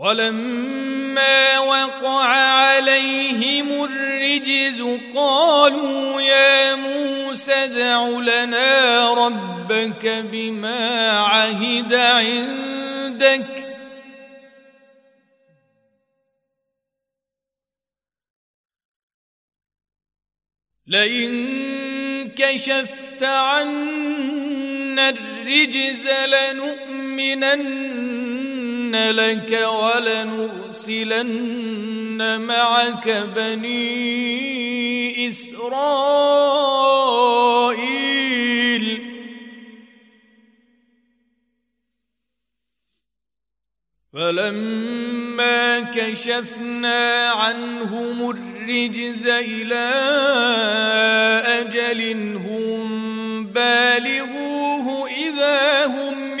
ولما وقع عليهم الرجز قالوا يا موسى ادع لنا ربك بما عهد عندك. لئن كشفت عنا الرجز لنؤمنن لك ولنرسلن معك بني إسرائيل. فلما كشفنا عنهم الرجز إلى أجل هم بالغوه إذا هم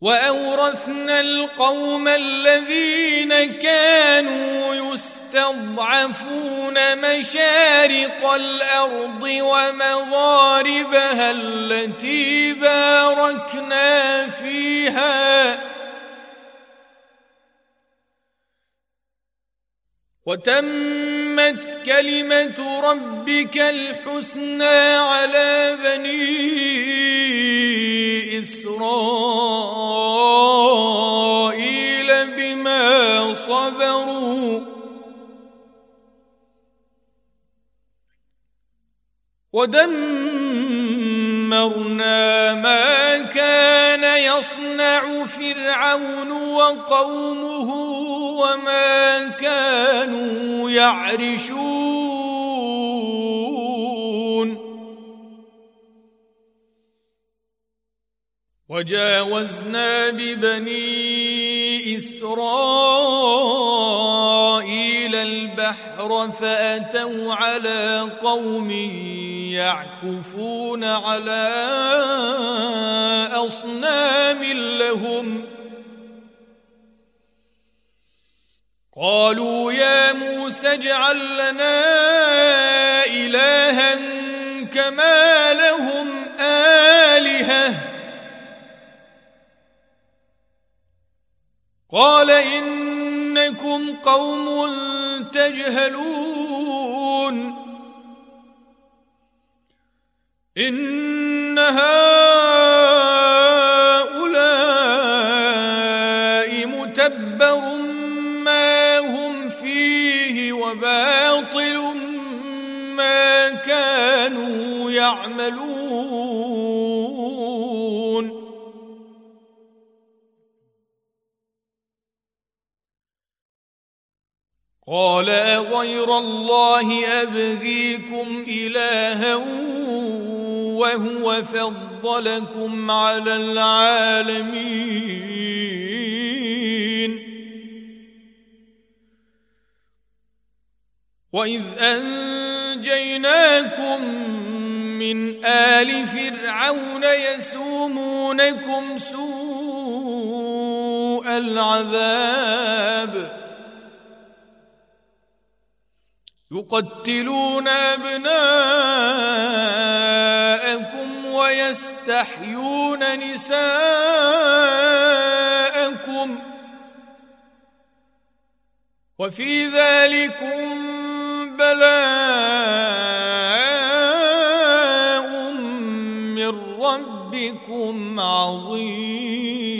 وأورثنا القوم الذين كانوا يستضعفون مشارق الأرض ومغاربها التي باركنا فيها. وتمت كلمة ربك الحسنى على بني إسرائيل بما صبروا. ودمرنا ما كان يصنع فرعون وقومه وما كانوا يعرشون. وجاوزنا ببني إسرائيل البحر فأتوا على قوم يعكفون على أصنام لهم. قالوا يا موسى اجعل لنا إلها كما لهم آلهة. قال إنكم قوم تجهلون. إن هؤلاء متبر ما هم فيه وباطل ما كانوا يعملون. قال أغير الله أبغيكم إلها وهو فضلكم على العالمين. وإذ أنجيناكم من آل فرعون يسومونكم سوء العذاب. يقتلون أبناءكم ويستحيون نساءكم وفي ذلكم بلاء من ربكم عظيم.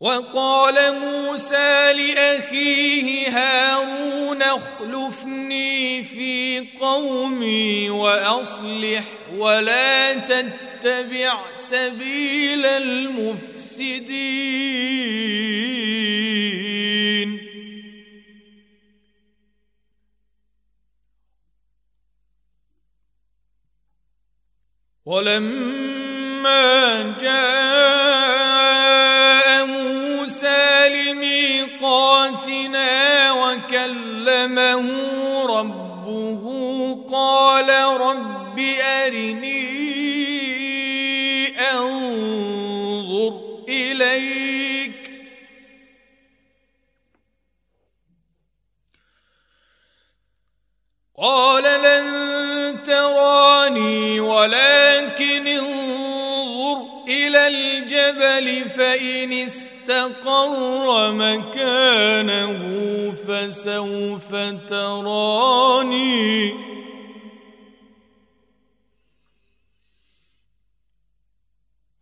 وقال موسى لأخيه هارون اخلفني في قومي وأصلح ولا تتبع سبيل المفسدين. ولما جاء وكلمه ربه قال رب أرني أنظر إليك. قال لن تراني ولكن انظر إلى الجبل فإن استقر استقر مكانه فسوف تراني.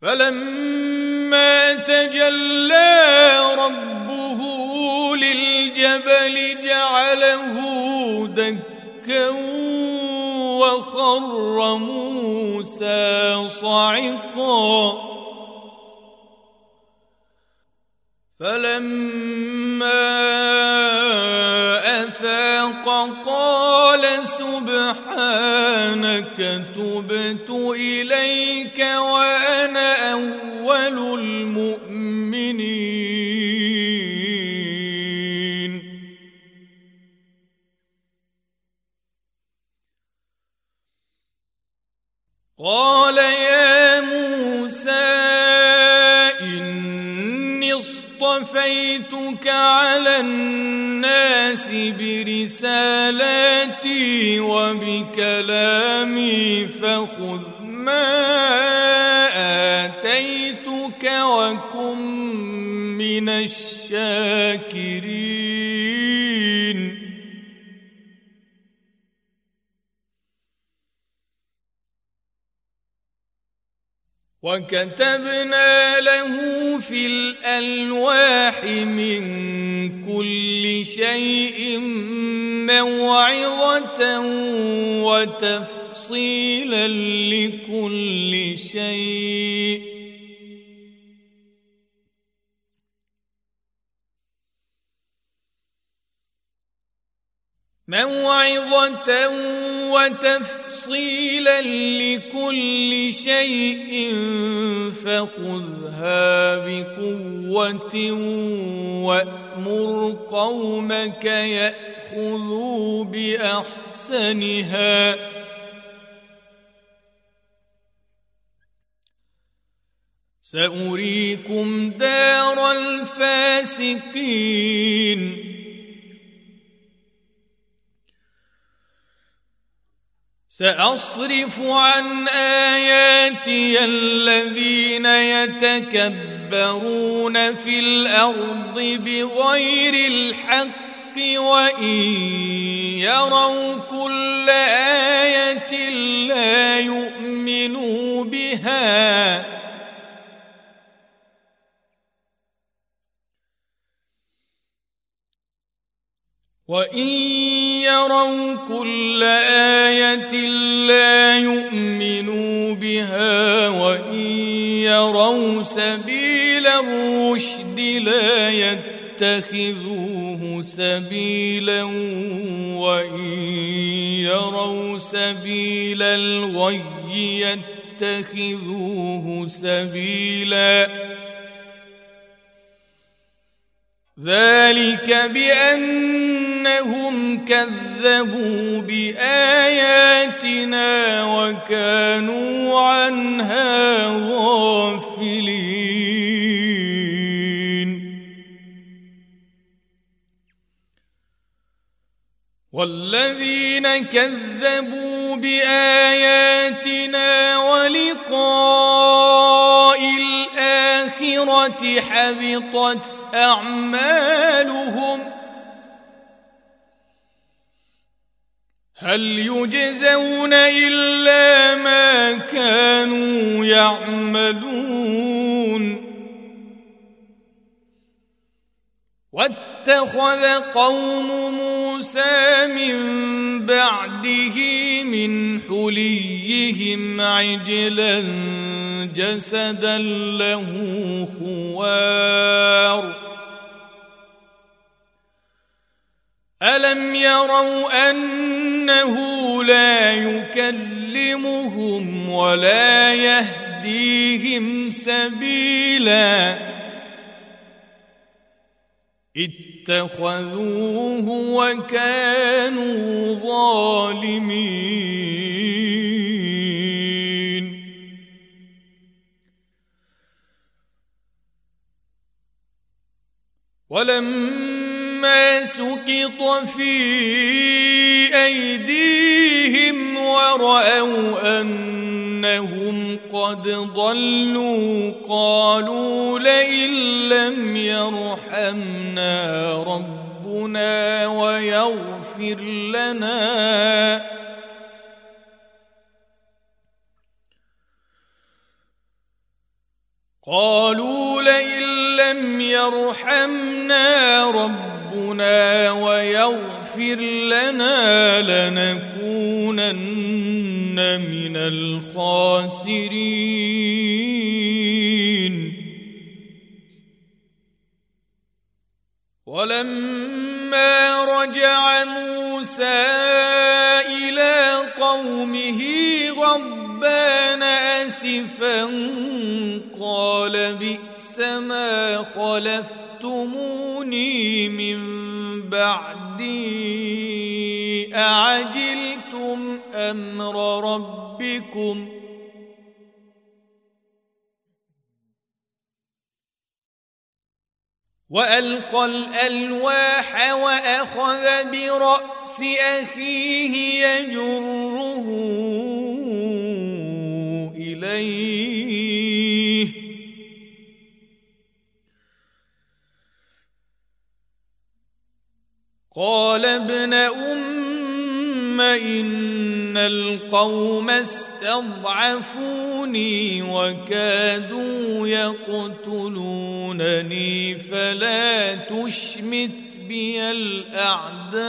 فلما تجلى ربه للجبل جعله دكا وخر موسى صعقا. فلما أفاق قال سبحانك تبت إليك وأنا أول المؤمنين. قال يا على الناس برسالاتي وبكلامي فخذ ما آتيتك وكن من الشاكرين. وكتبنا له في الألواح من كل شيء موعظة وتفصيلا لكل شيء. موعظة وتفصيلا لكل شيء فخذها بقوة وأمر قومك يأخذوا بأحسنها. سأريكم دار الفاسقين. سأصرف عن آياتي الذين يتكبرون في الأرض بغير الحق وإن يروا كل آية لا يؤمنوا بها وان يروا كل إيه لا يؤمنوا بها وان يروا سبيل الرشد لا يتخذوه سبيلا وان يروا سبيل الغي يتخذوه سبيلا ذلك بانهم كذبوا بآياتنا وكانوا عنها غافلين. والذين كذبوا بآياتنا ولقاء الآخرة حبطت أعمالهم هل يجزون إلا ما كانوا يعملون؟ واتخذ قوم موسى من بعده من حليهم عجلا جسدا له خوار. الم يروا انه لا يكلمهم ولا يهديهم سبيلا اتخذوه وكانوا ظالمين ولما سقط في ايديهم وراوا انهم قد ضلوا قالوا لئن لم يرحمنا ربنا ويغفر لنا قالوا لئن لم يرحمنا ربنا ويغفر لنا لنكونن من الخاسرين. ولما رجع موسى إلى قومه غضبان اسفا قال بئس ما خلفتموني من بعدي أعجلتم أمر ربكم وألقى الألواح وأخذ برأس أخيه يجره إليه. قال ابن أم إن القوم استضعفوني وكادوا يقتلونني فلا تشمت بي الأعداء.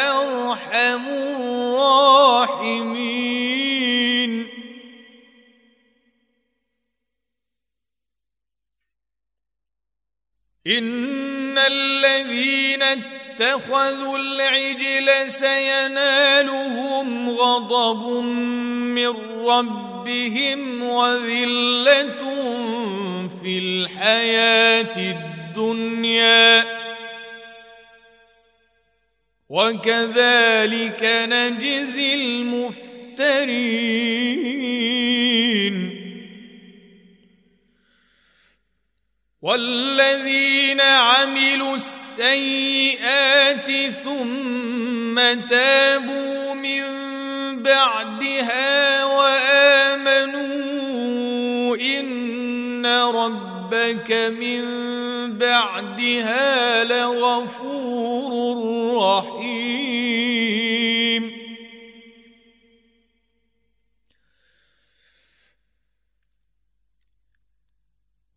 الراحمين إن الذين اتخذوا العجل سينالهم غضب من ربهم وذلة في الحياة الدنيا. وكذلك نجزي المفترين. والذين عملوا السيئات ثم تابوا من بعدها وآمنوا إن ربك من بعدها لغفور رحيم.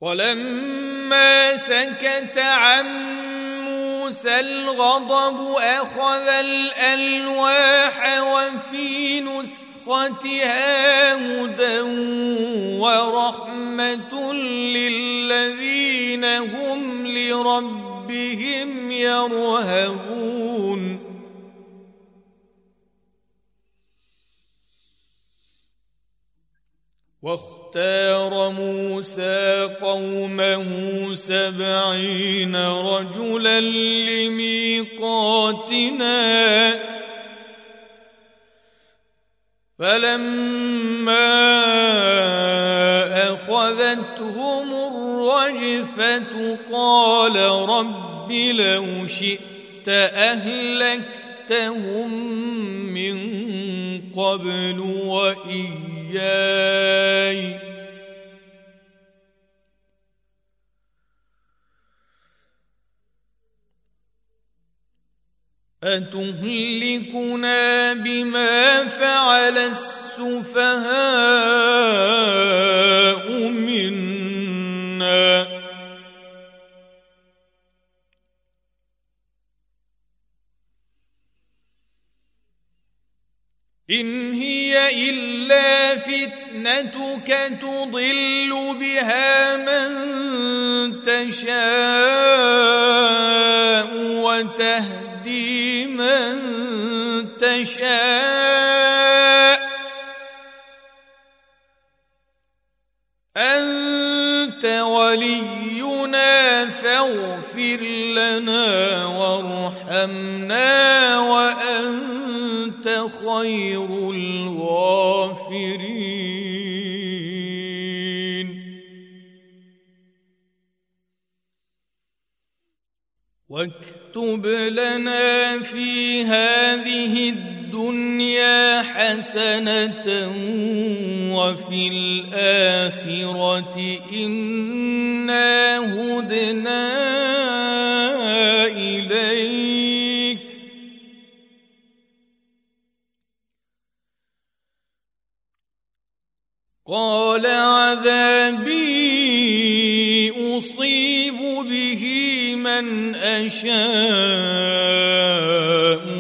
ولما سكت عن موسى الغضب أخذ الألواح وفي نسختها هدى ورحمة للذين هم لربهم يرهبون. واختار موسى قومه سبعين رجلا لميقاتنا. فلما اخذتهم الرجفه قال رب لو شئت اهلكتهم من قبل واياي أتهلكنا بما فعل السفهاء منا إن هي إلا فتنتك تضل بها من تشاء وتهدي من تشاء. أنت ولينا فاغفر لنا وارحمنا وانت خير الغافرين. واكتب لنا في هذه الدنيا حسنة وفي الآخرة إنا هدنا إليك. قال عذابي أصيب به من أشاء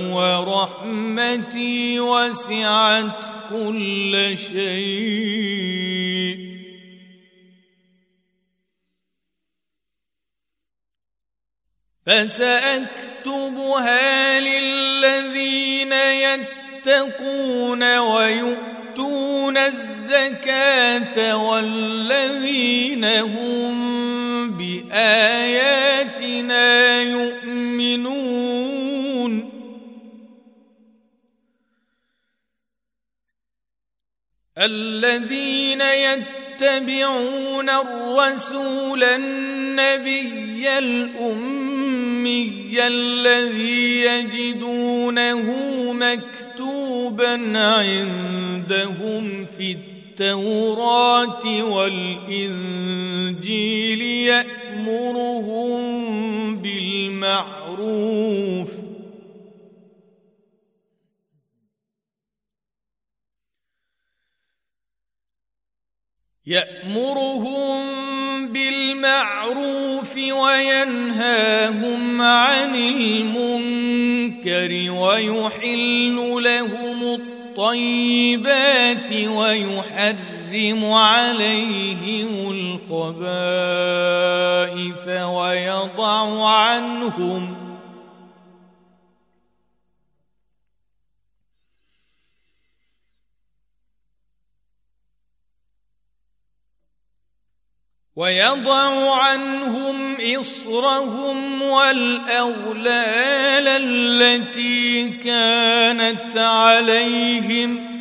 ورحمتي وسعت كل شيء. فسأكتبها للذين يتقون ويؤتون الزكاة والذين هم بآياتنا يؤمنون. الذين يتبعون الرسول النبي الأمي الذي يجدونه مكتوبا عندهم في التوراة والإنجيل يأمرهم بالمعروف. يأمرهم بالمعروف وينهاهم عن المنكر ويحل لهم الطيبات ويحرم عليهم الخبائث ويضع عنهم ويضع عنهم إصرهم والأغلال التي كانت عليهم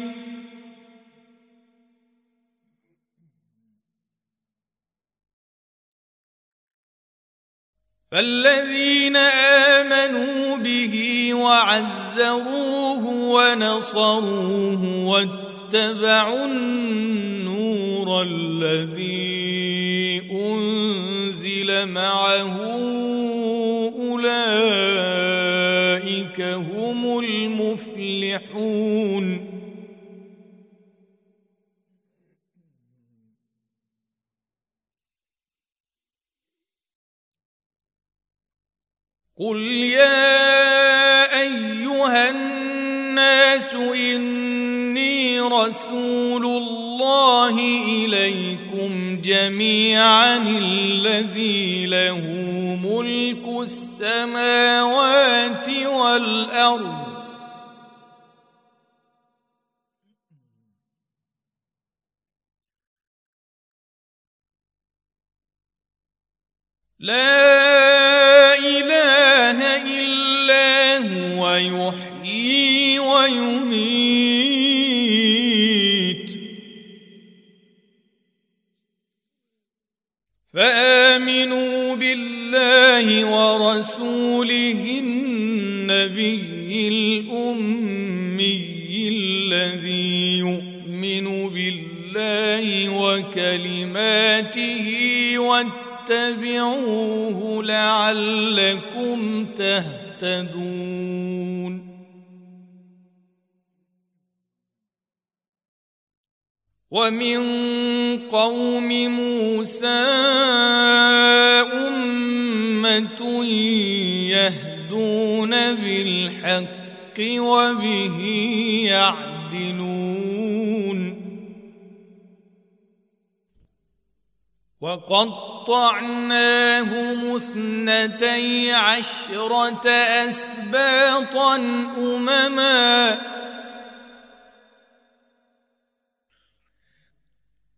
فالذين آمنوا به وعزروه ونصروه واتبعوا النور الذي أنزل معه أولئك هم المفلحون. قل يا أيها الناس إني رسول الله إليكم جميعا الذي له ملك السماوات والأرض. لا إله إلا هو يحيي ويميت. فآمنوا بالله ورسوله النبي الأمي الذي يؤمن بالله وكلماته واتبعوه لعلكم تهتدون. ومن قوم موسى أمة يهدون بالحق وبه يعدلون. وقطعناهم اثنتي عشرة أسباطا أمما.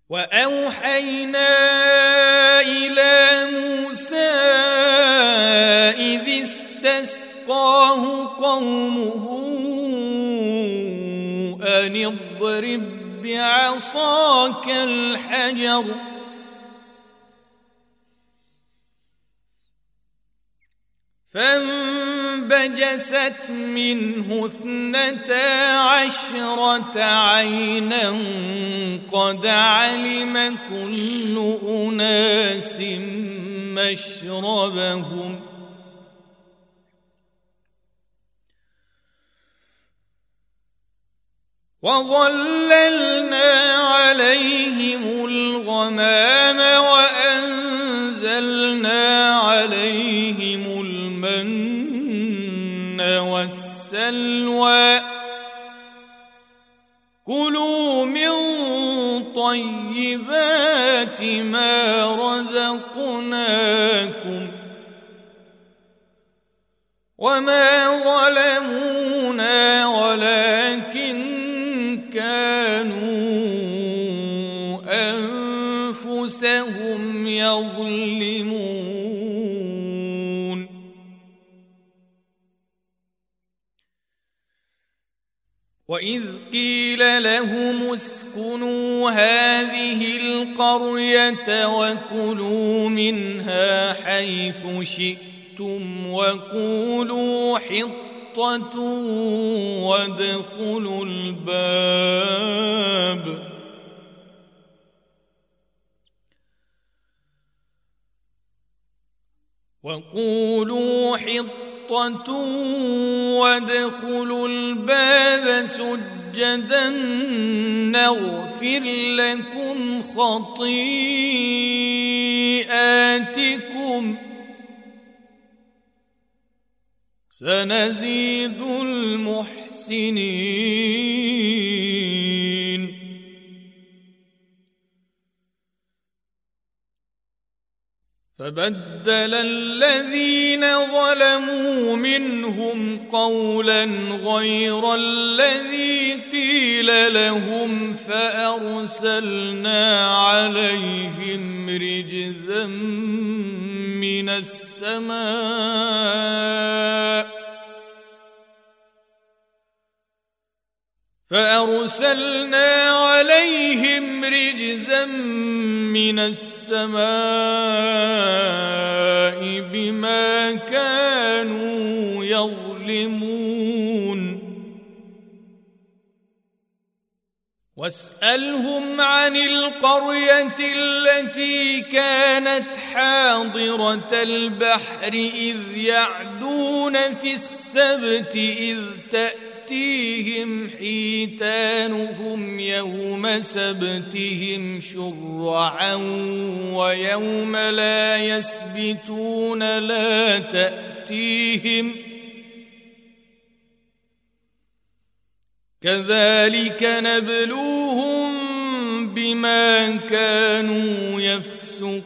وأوحينا إلى موسى إذ استسقاه قومه أن اضرب بعصاك الحجر. فانبجست منه اثنتا عشرة عينا قد علم كل أناس مشربهم. وظللنا عليهم الغمام والسلوى كلوا من طيبات ما رزقناكم وما ظلمونا ولكن واذ قيل لهم اسكنوا هذه القريه وكلوا منها حيث شئتم وقولوا حط حطة وادخلوا الباب وقولوا حطة وادخلوا الباب سجدا نغفر لكم خطيئاتكم. سنزيد المحسنين. فبدل الذين ظلموا منهم قولا غير الذي قيل لهم فأرسلنا عليهم رجزا من السماء فأرسلنا عليهم رجزا من السماء بما كانوا يظلمون. واسألهم عن القرية التي كانت حاضرة البحر إذ يعدون في السبت إذ تاتيهم حيتانهم يوم سبتهم شرعا ويوم لا يسبتون لا تأتيهم كذلك نبلوهم بما كانوا يفسقون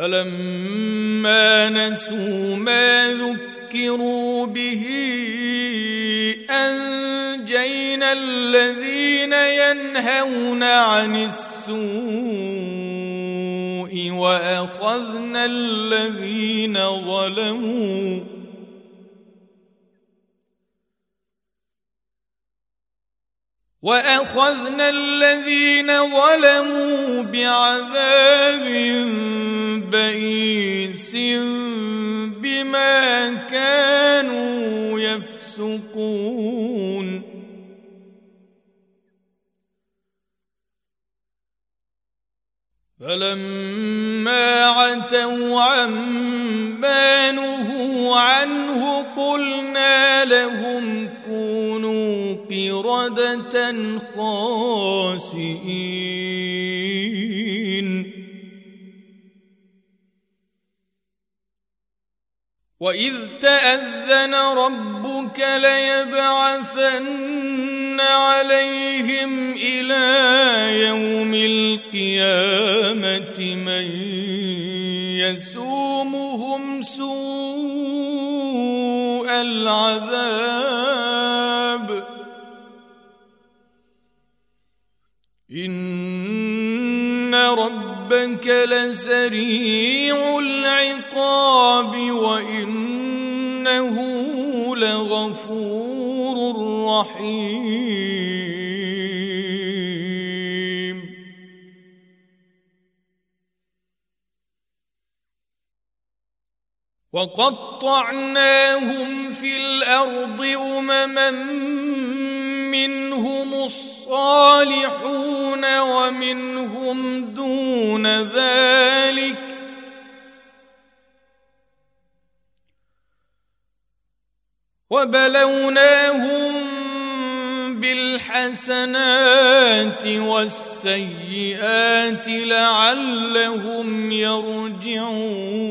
فلما نسوا ما ذكروا به أنجينا الذين ينهون عن السوء وأخذنا الذين ظلموا. وأخذنا الذين ظلموا بعذاب بئيس بما كانوا يفسقون. فلما عتوا عما نهوا عنه قلنا لهم قردة خاسئين. وإذ تأذن ربك ليبعثن عليهم إلى يوم القيامة من يسومهم سوء العذاب. إن ربك لسريع العقاب وإنه لغفور رحيم وقطعناهم في الأرض أمما منهم الصالحون ومنهم دون ذلك وبلوناهم بالحسنات والسيئات لعلهم يرجعون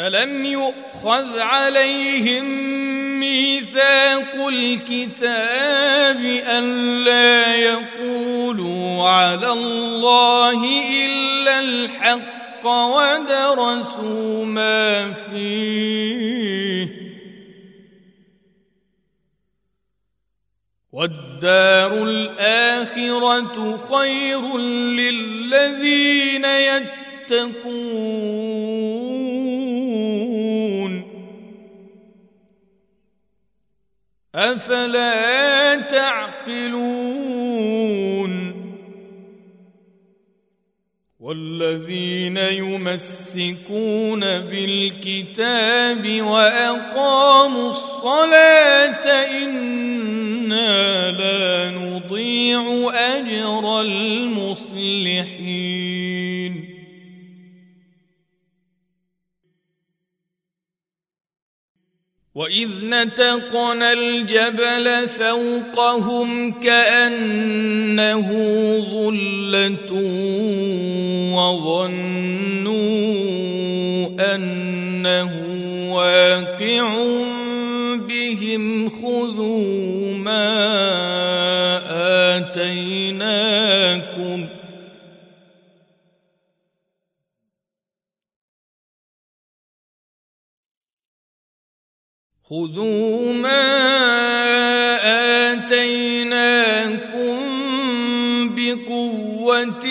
ألم يؤخذ عليهم ميثاق الكتاب ألا يقولوا على الله إلا الحق ودرسوا ما فيه؟ والدار الآخرة خير للذين يتقون. أفلا تعقلون والذين يمسكون بالكتاب وأقاموا الصلاة إنا لا نضيع أجر المصلحين وإذ نتقنا الجبل فوقهم كأنه ظلة وظنوا أنه واقع بهم خذوا ما آتيناكم ۖ خذوا ما آتيناكم بقوة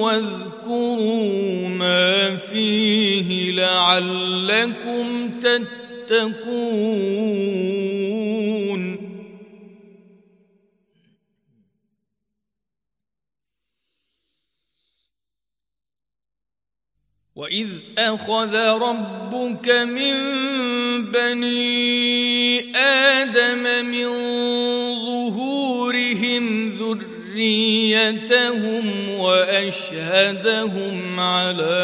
واذكروا ما فيه لعلكم تتقون وإذ أخذ ربك من بني آدم من ظهورهم ذريتهم وأشهدهم على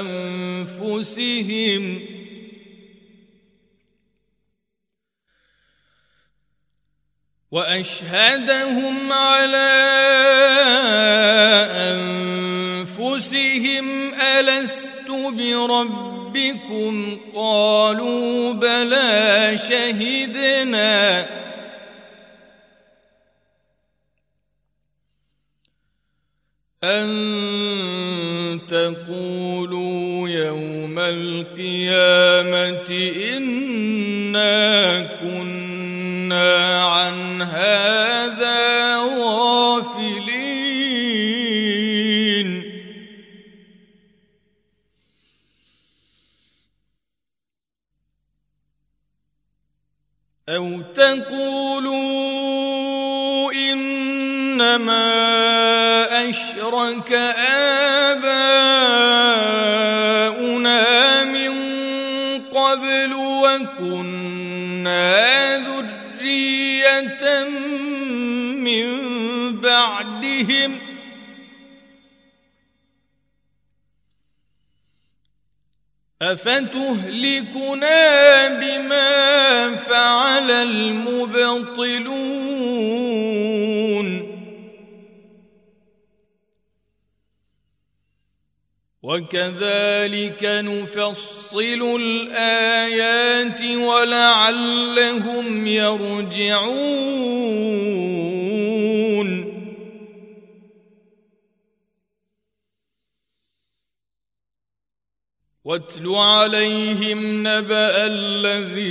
أنفسهم وأشهدهم على أنفسهم ألست برب بربكم قالوا بلى شهدنا. أن تقولوا يوم القيامة إنا كنا تقولوا إنما أشرك آباؤنا من قبل وكنا ذرية من بعدهم أفتهلكنا بما فعل المبطلون وكذلك نفصل الايات ولعلهم يرجعون واتل عليهم نبأ الذي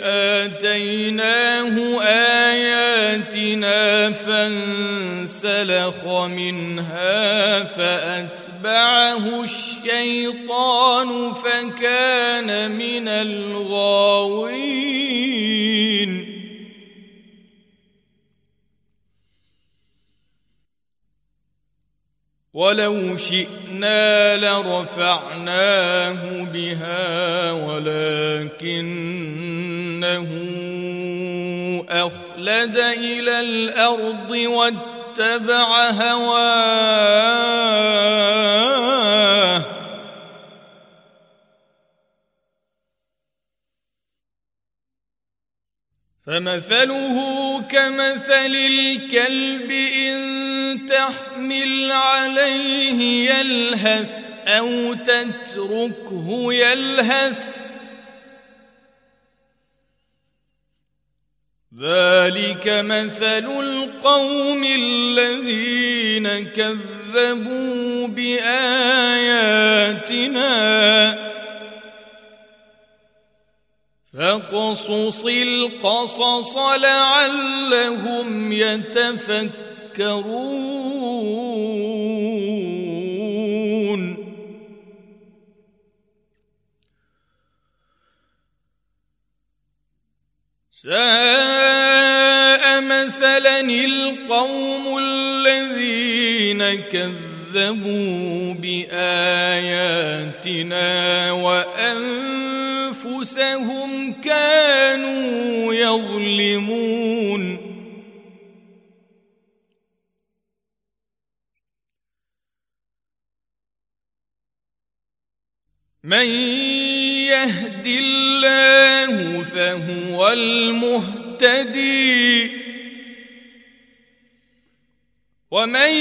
آتيناه آياتنا فانسلخ منها فأتبعه الشيطان فكان من الغاوين. ولو شئنا لرفعناه بها ولكنه أخلد إلى الأرض واتبع هواه. فمثله كمثل الكلب إن تحمل عليه يلهث أو تتركه يلهث. ذلك مثل القوم الذين كذبوا بآياتنا. فاقصص القصص لعلهم يتفكرون. ساء مثلا القوم الذين كذبوا بآياتنا وأنفسهم انفسهم كانوا يظلمون. من يهد الله فهو المهتدي. ومن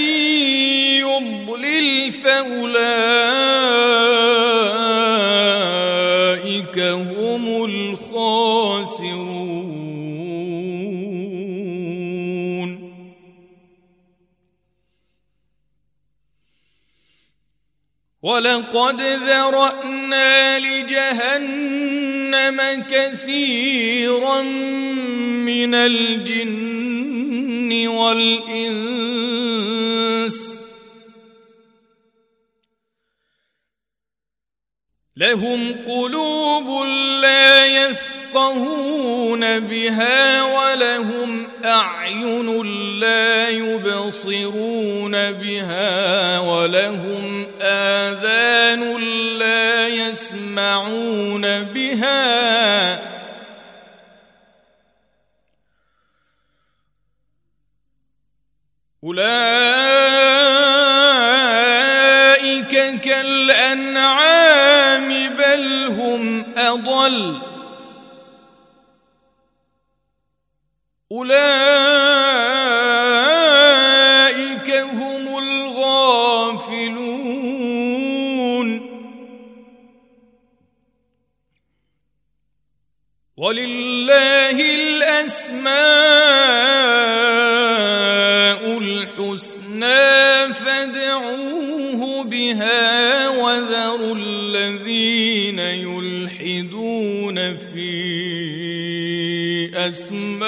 فاولئك هم الخاسرون؟ ولقد ذرأنا لجهنم كثيرا من الجن والإنس لهم قلوب لا يفقهون بها ولهم أعين لا يبصرون بها ولهم آذان لا يسمعون بها أولئك اضل أولئك في أسمائه.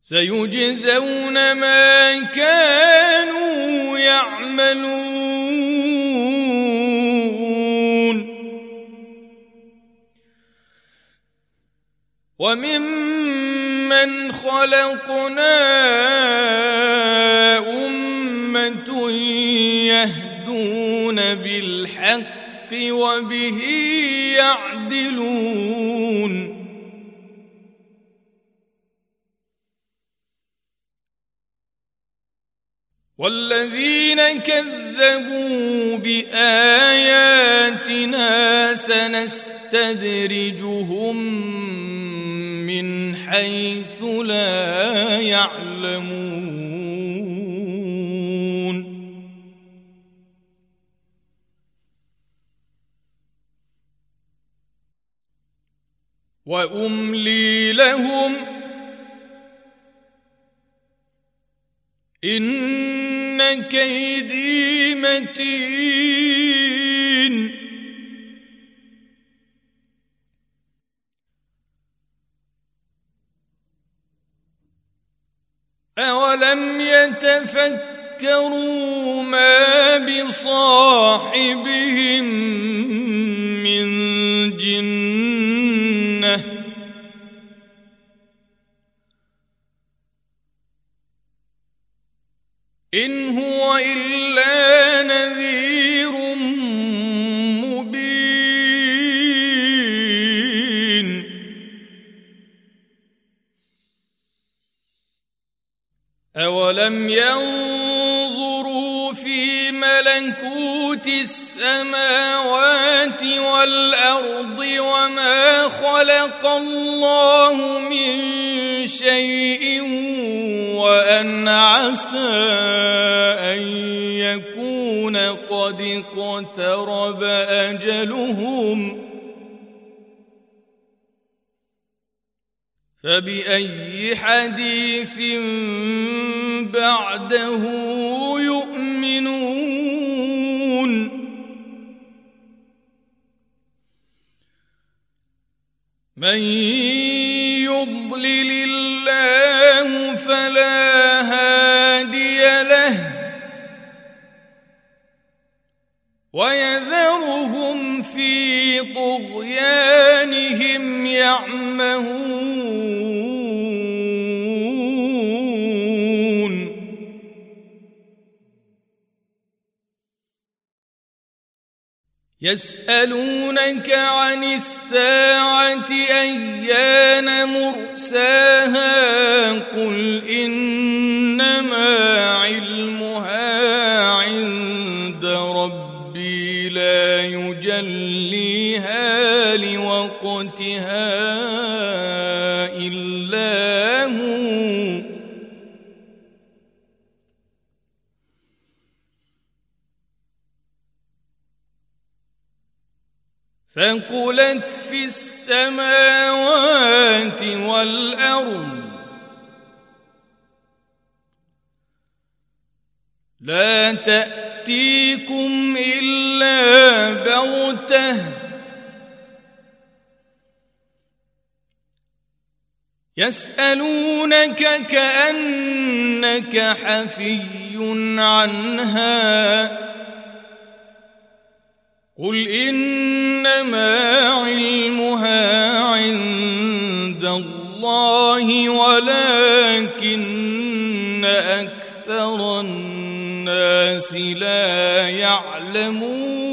سيجزون ما كانوا يعملون. وممن خلقنا أمة يهدون بالحق وبه يعدلون. والذين كذبوا بآياتنا سنستدرجهم من حيث لا يعلمون. وأملي لهم إن كيدي متين. أولم يتفكروا ما بصاحبهم من جنه إن هو إلا نذير مبين. أولم ينظروا في ملكوت السماوات والأرض وما خلق الله من شيء وأن عسى أن يكون قد اقترب أجلهم فبأي حديث بعده من يضلل الله فلا يسألونك عن الساعة أيان مرساها قل إنما علمها عند ربي لا يجليها لوقتها ثقلت في السماوات والأرض. لا تأتيكم إلا بغتة. يسألونك كأنك حفي عنها. قل إنما علمها عند الله ولكن أكثر الناس لا يعلمون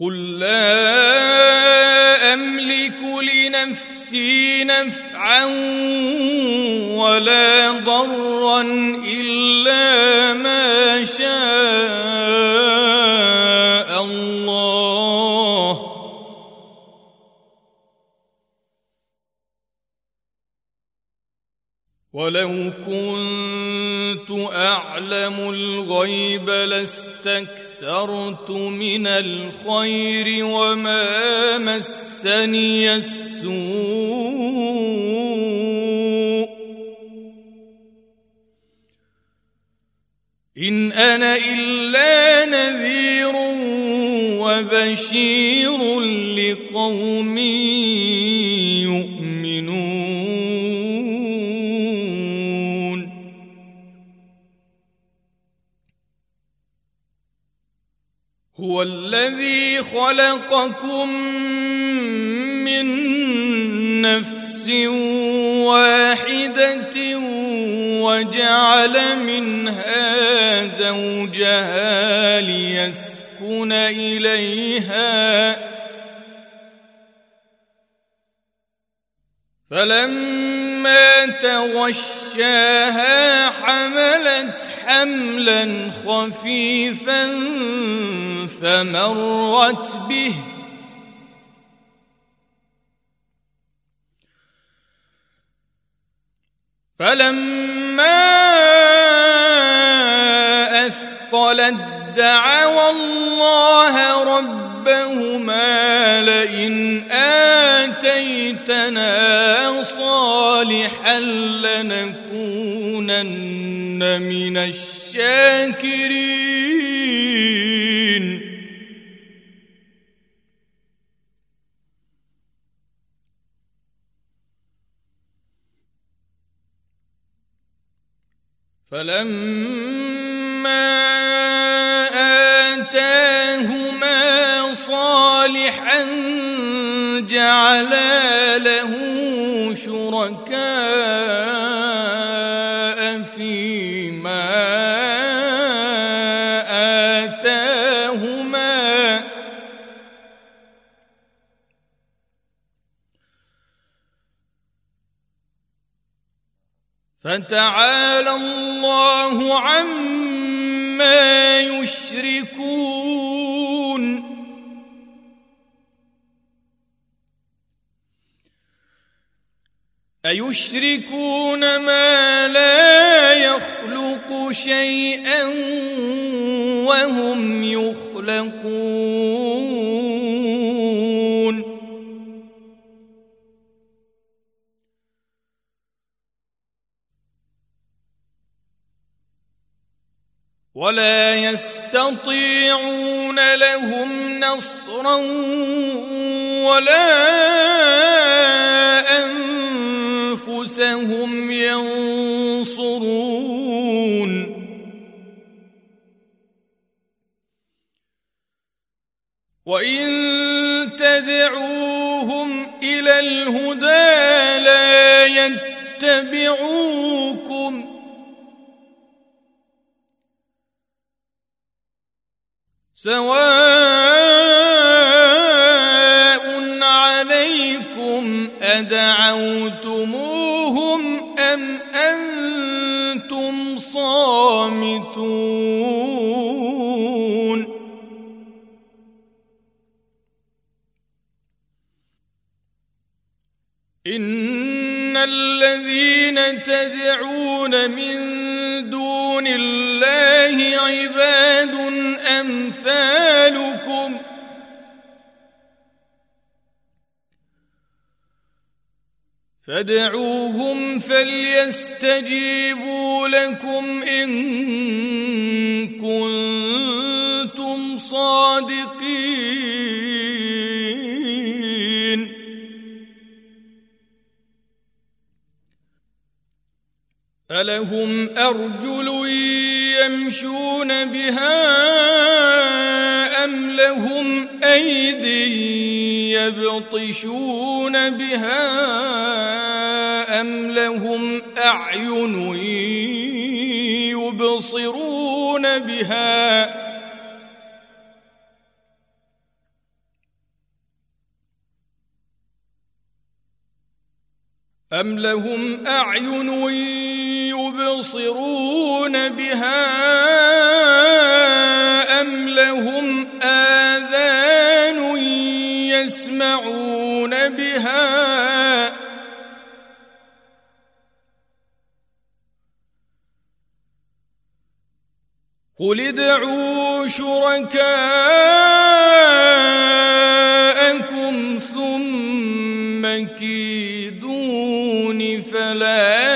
قل لا أملك لنفسي ولا ضرا إلا ما شاء الله. ولو كنت أعلم الغيب لاستكثرت من الخير وما مسني السوء. إن أنا إلا نذير وبشير لقوم هو الذي خلقكم من نفس واحدة وجعل منها زوجها ليسكن إليها فلما تغشاها حملت حملا خفيفا فمرت به. فلما أثقلت دعوا الله ربهما لئن أتيتنا صالحا لنكونن من الشاكرين. فلما جعلا له شركاء فيما آتاهما. فتعالى الله عما يشركون. أيشركون ما لا يخلق شيئا وهم يخلقون؟ ولا يستطيعون لهم نصرا ولا أنفسهم ينصرون. وإن تدعوهم إلى الهدى لا يتبعوكم. سواء عليكم أدعوتموهم أم أنتم صامتون إن الذين تدعون من دون الله عباد أمثالكم فادعوهم فليستجيبوا لكم إن كنتم صادقين. ألهم أرجل يمشون بها أم لهم أيدي يبطشون بها أم لهم أعين يبصرون بها أم لهم أعين يبصرون بها أم لهم يسمعون بها. قل ادعوا شركاءكم ثم كيدون فلا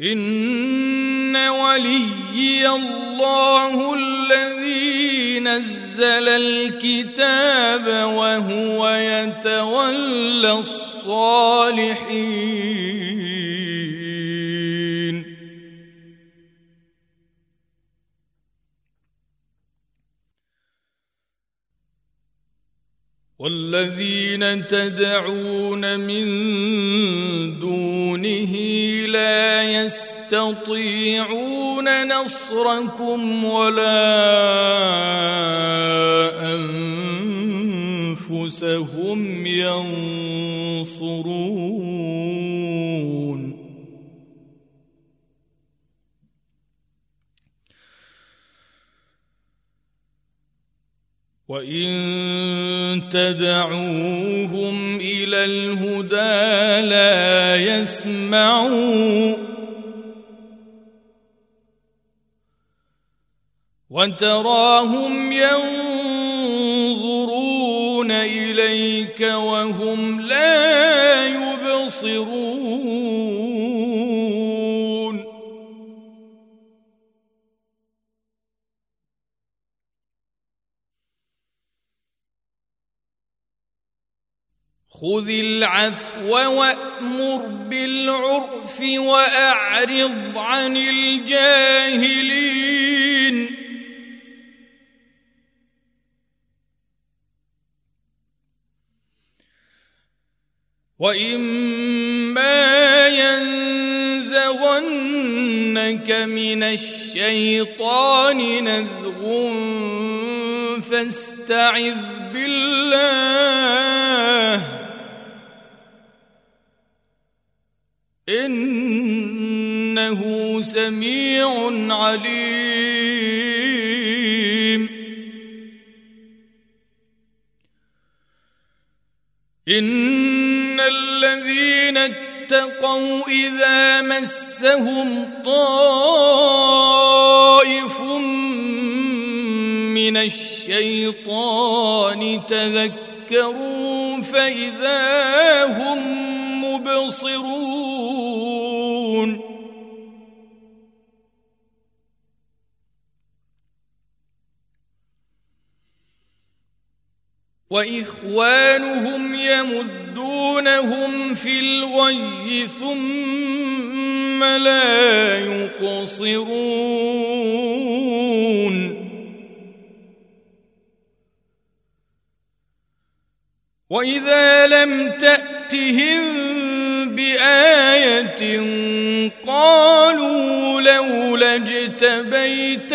إن وليي الله الذي نزل الكتاب وهو يتولى الصالحين. والذين تدعون من دونه لا يستطيعون نصركم ولا أنفسهم ينصرون. وإن تدعوهم إلى الهدى لا يسمعوا. وتراهم ينظرون إليك وهم لا يبصرون. خذ العفو وأمر بالعرف وأعرض عن الجاهلين. وإما ينزغنك من الشيطان نزغ فاستعذ بالله. إنه سميع عليم. إن الذين اتقوا إذا مسهم طائف من الشيطان تذكروا فإذا هم مبصرون. وإخوانهم يمدونهم في الغي ثم لا يقصرون. وإذا لم تأتهم بآية قالوا لولا اجتبيتها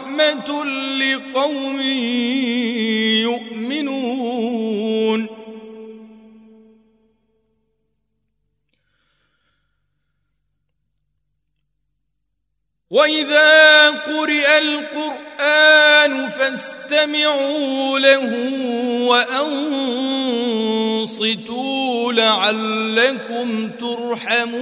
لقوم يؤمنون. واذا قرئ القران فاستمعوا له وانصتوا لعلكم ترحمون.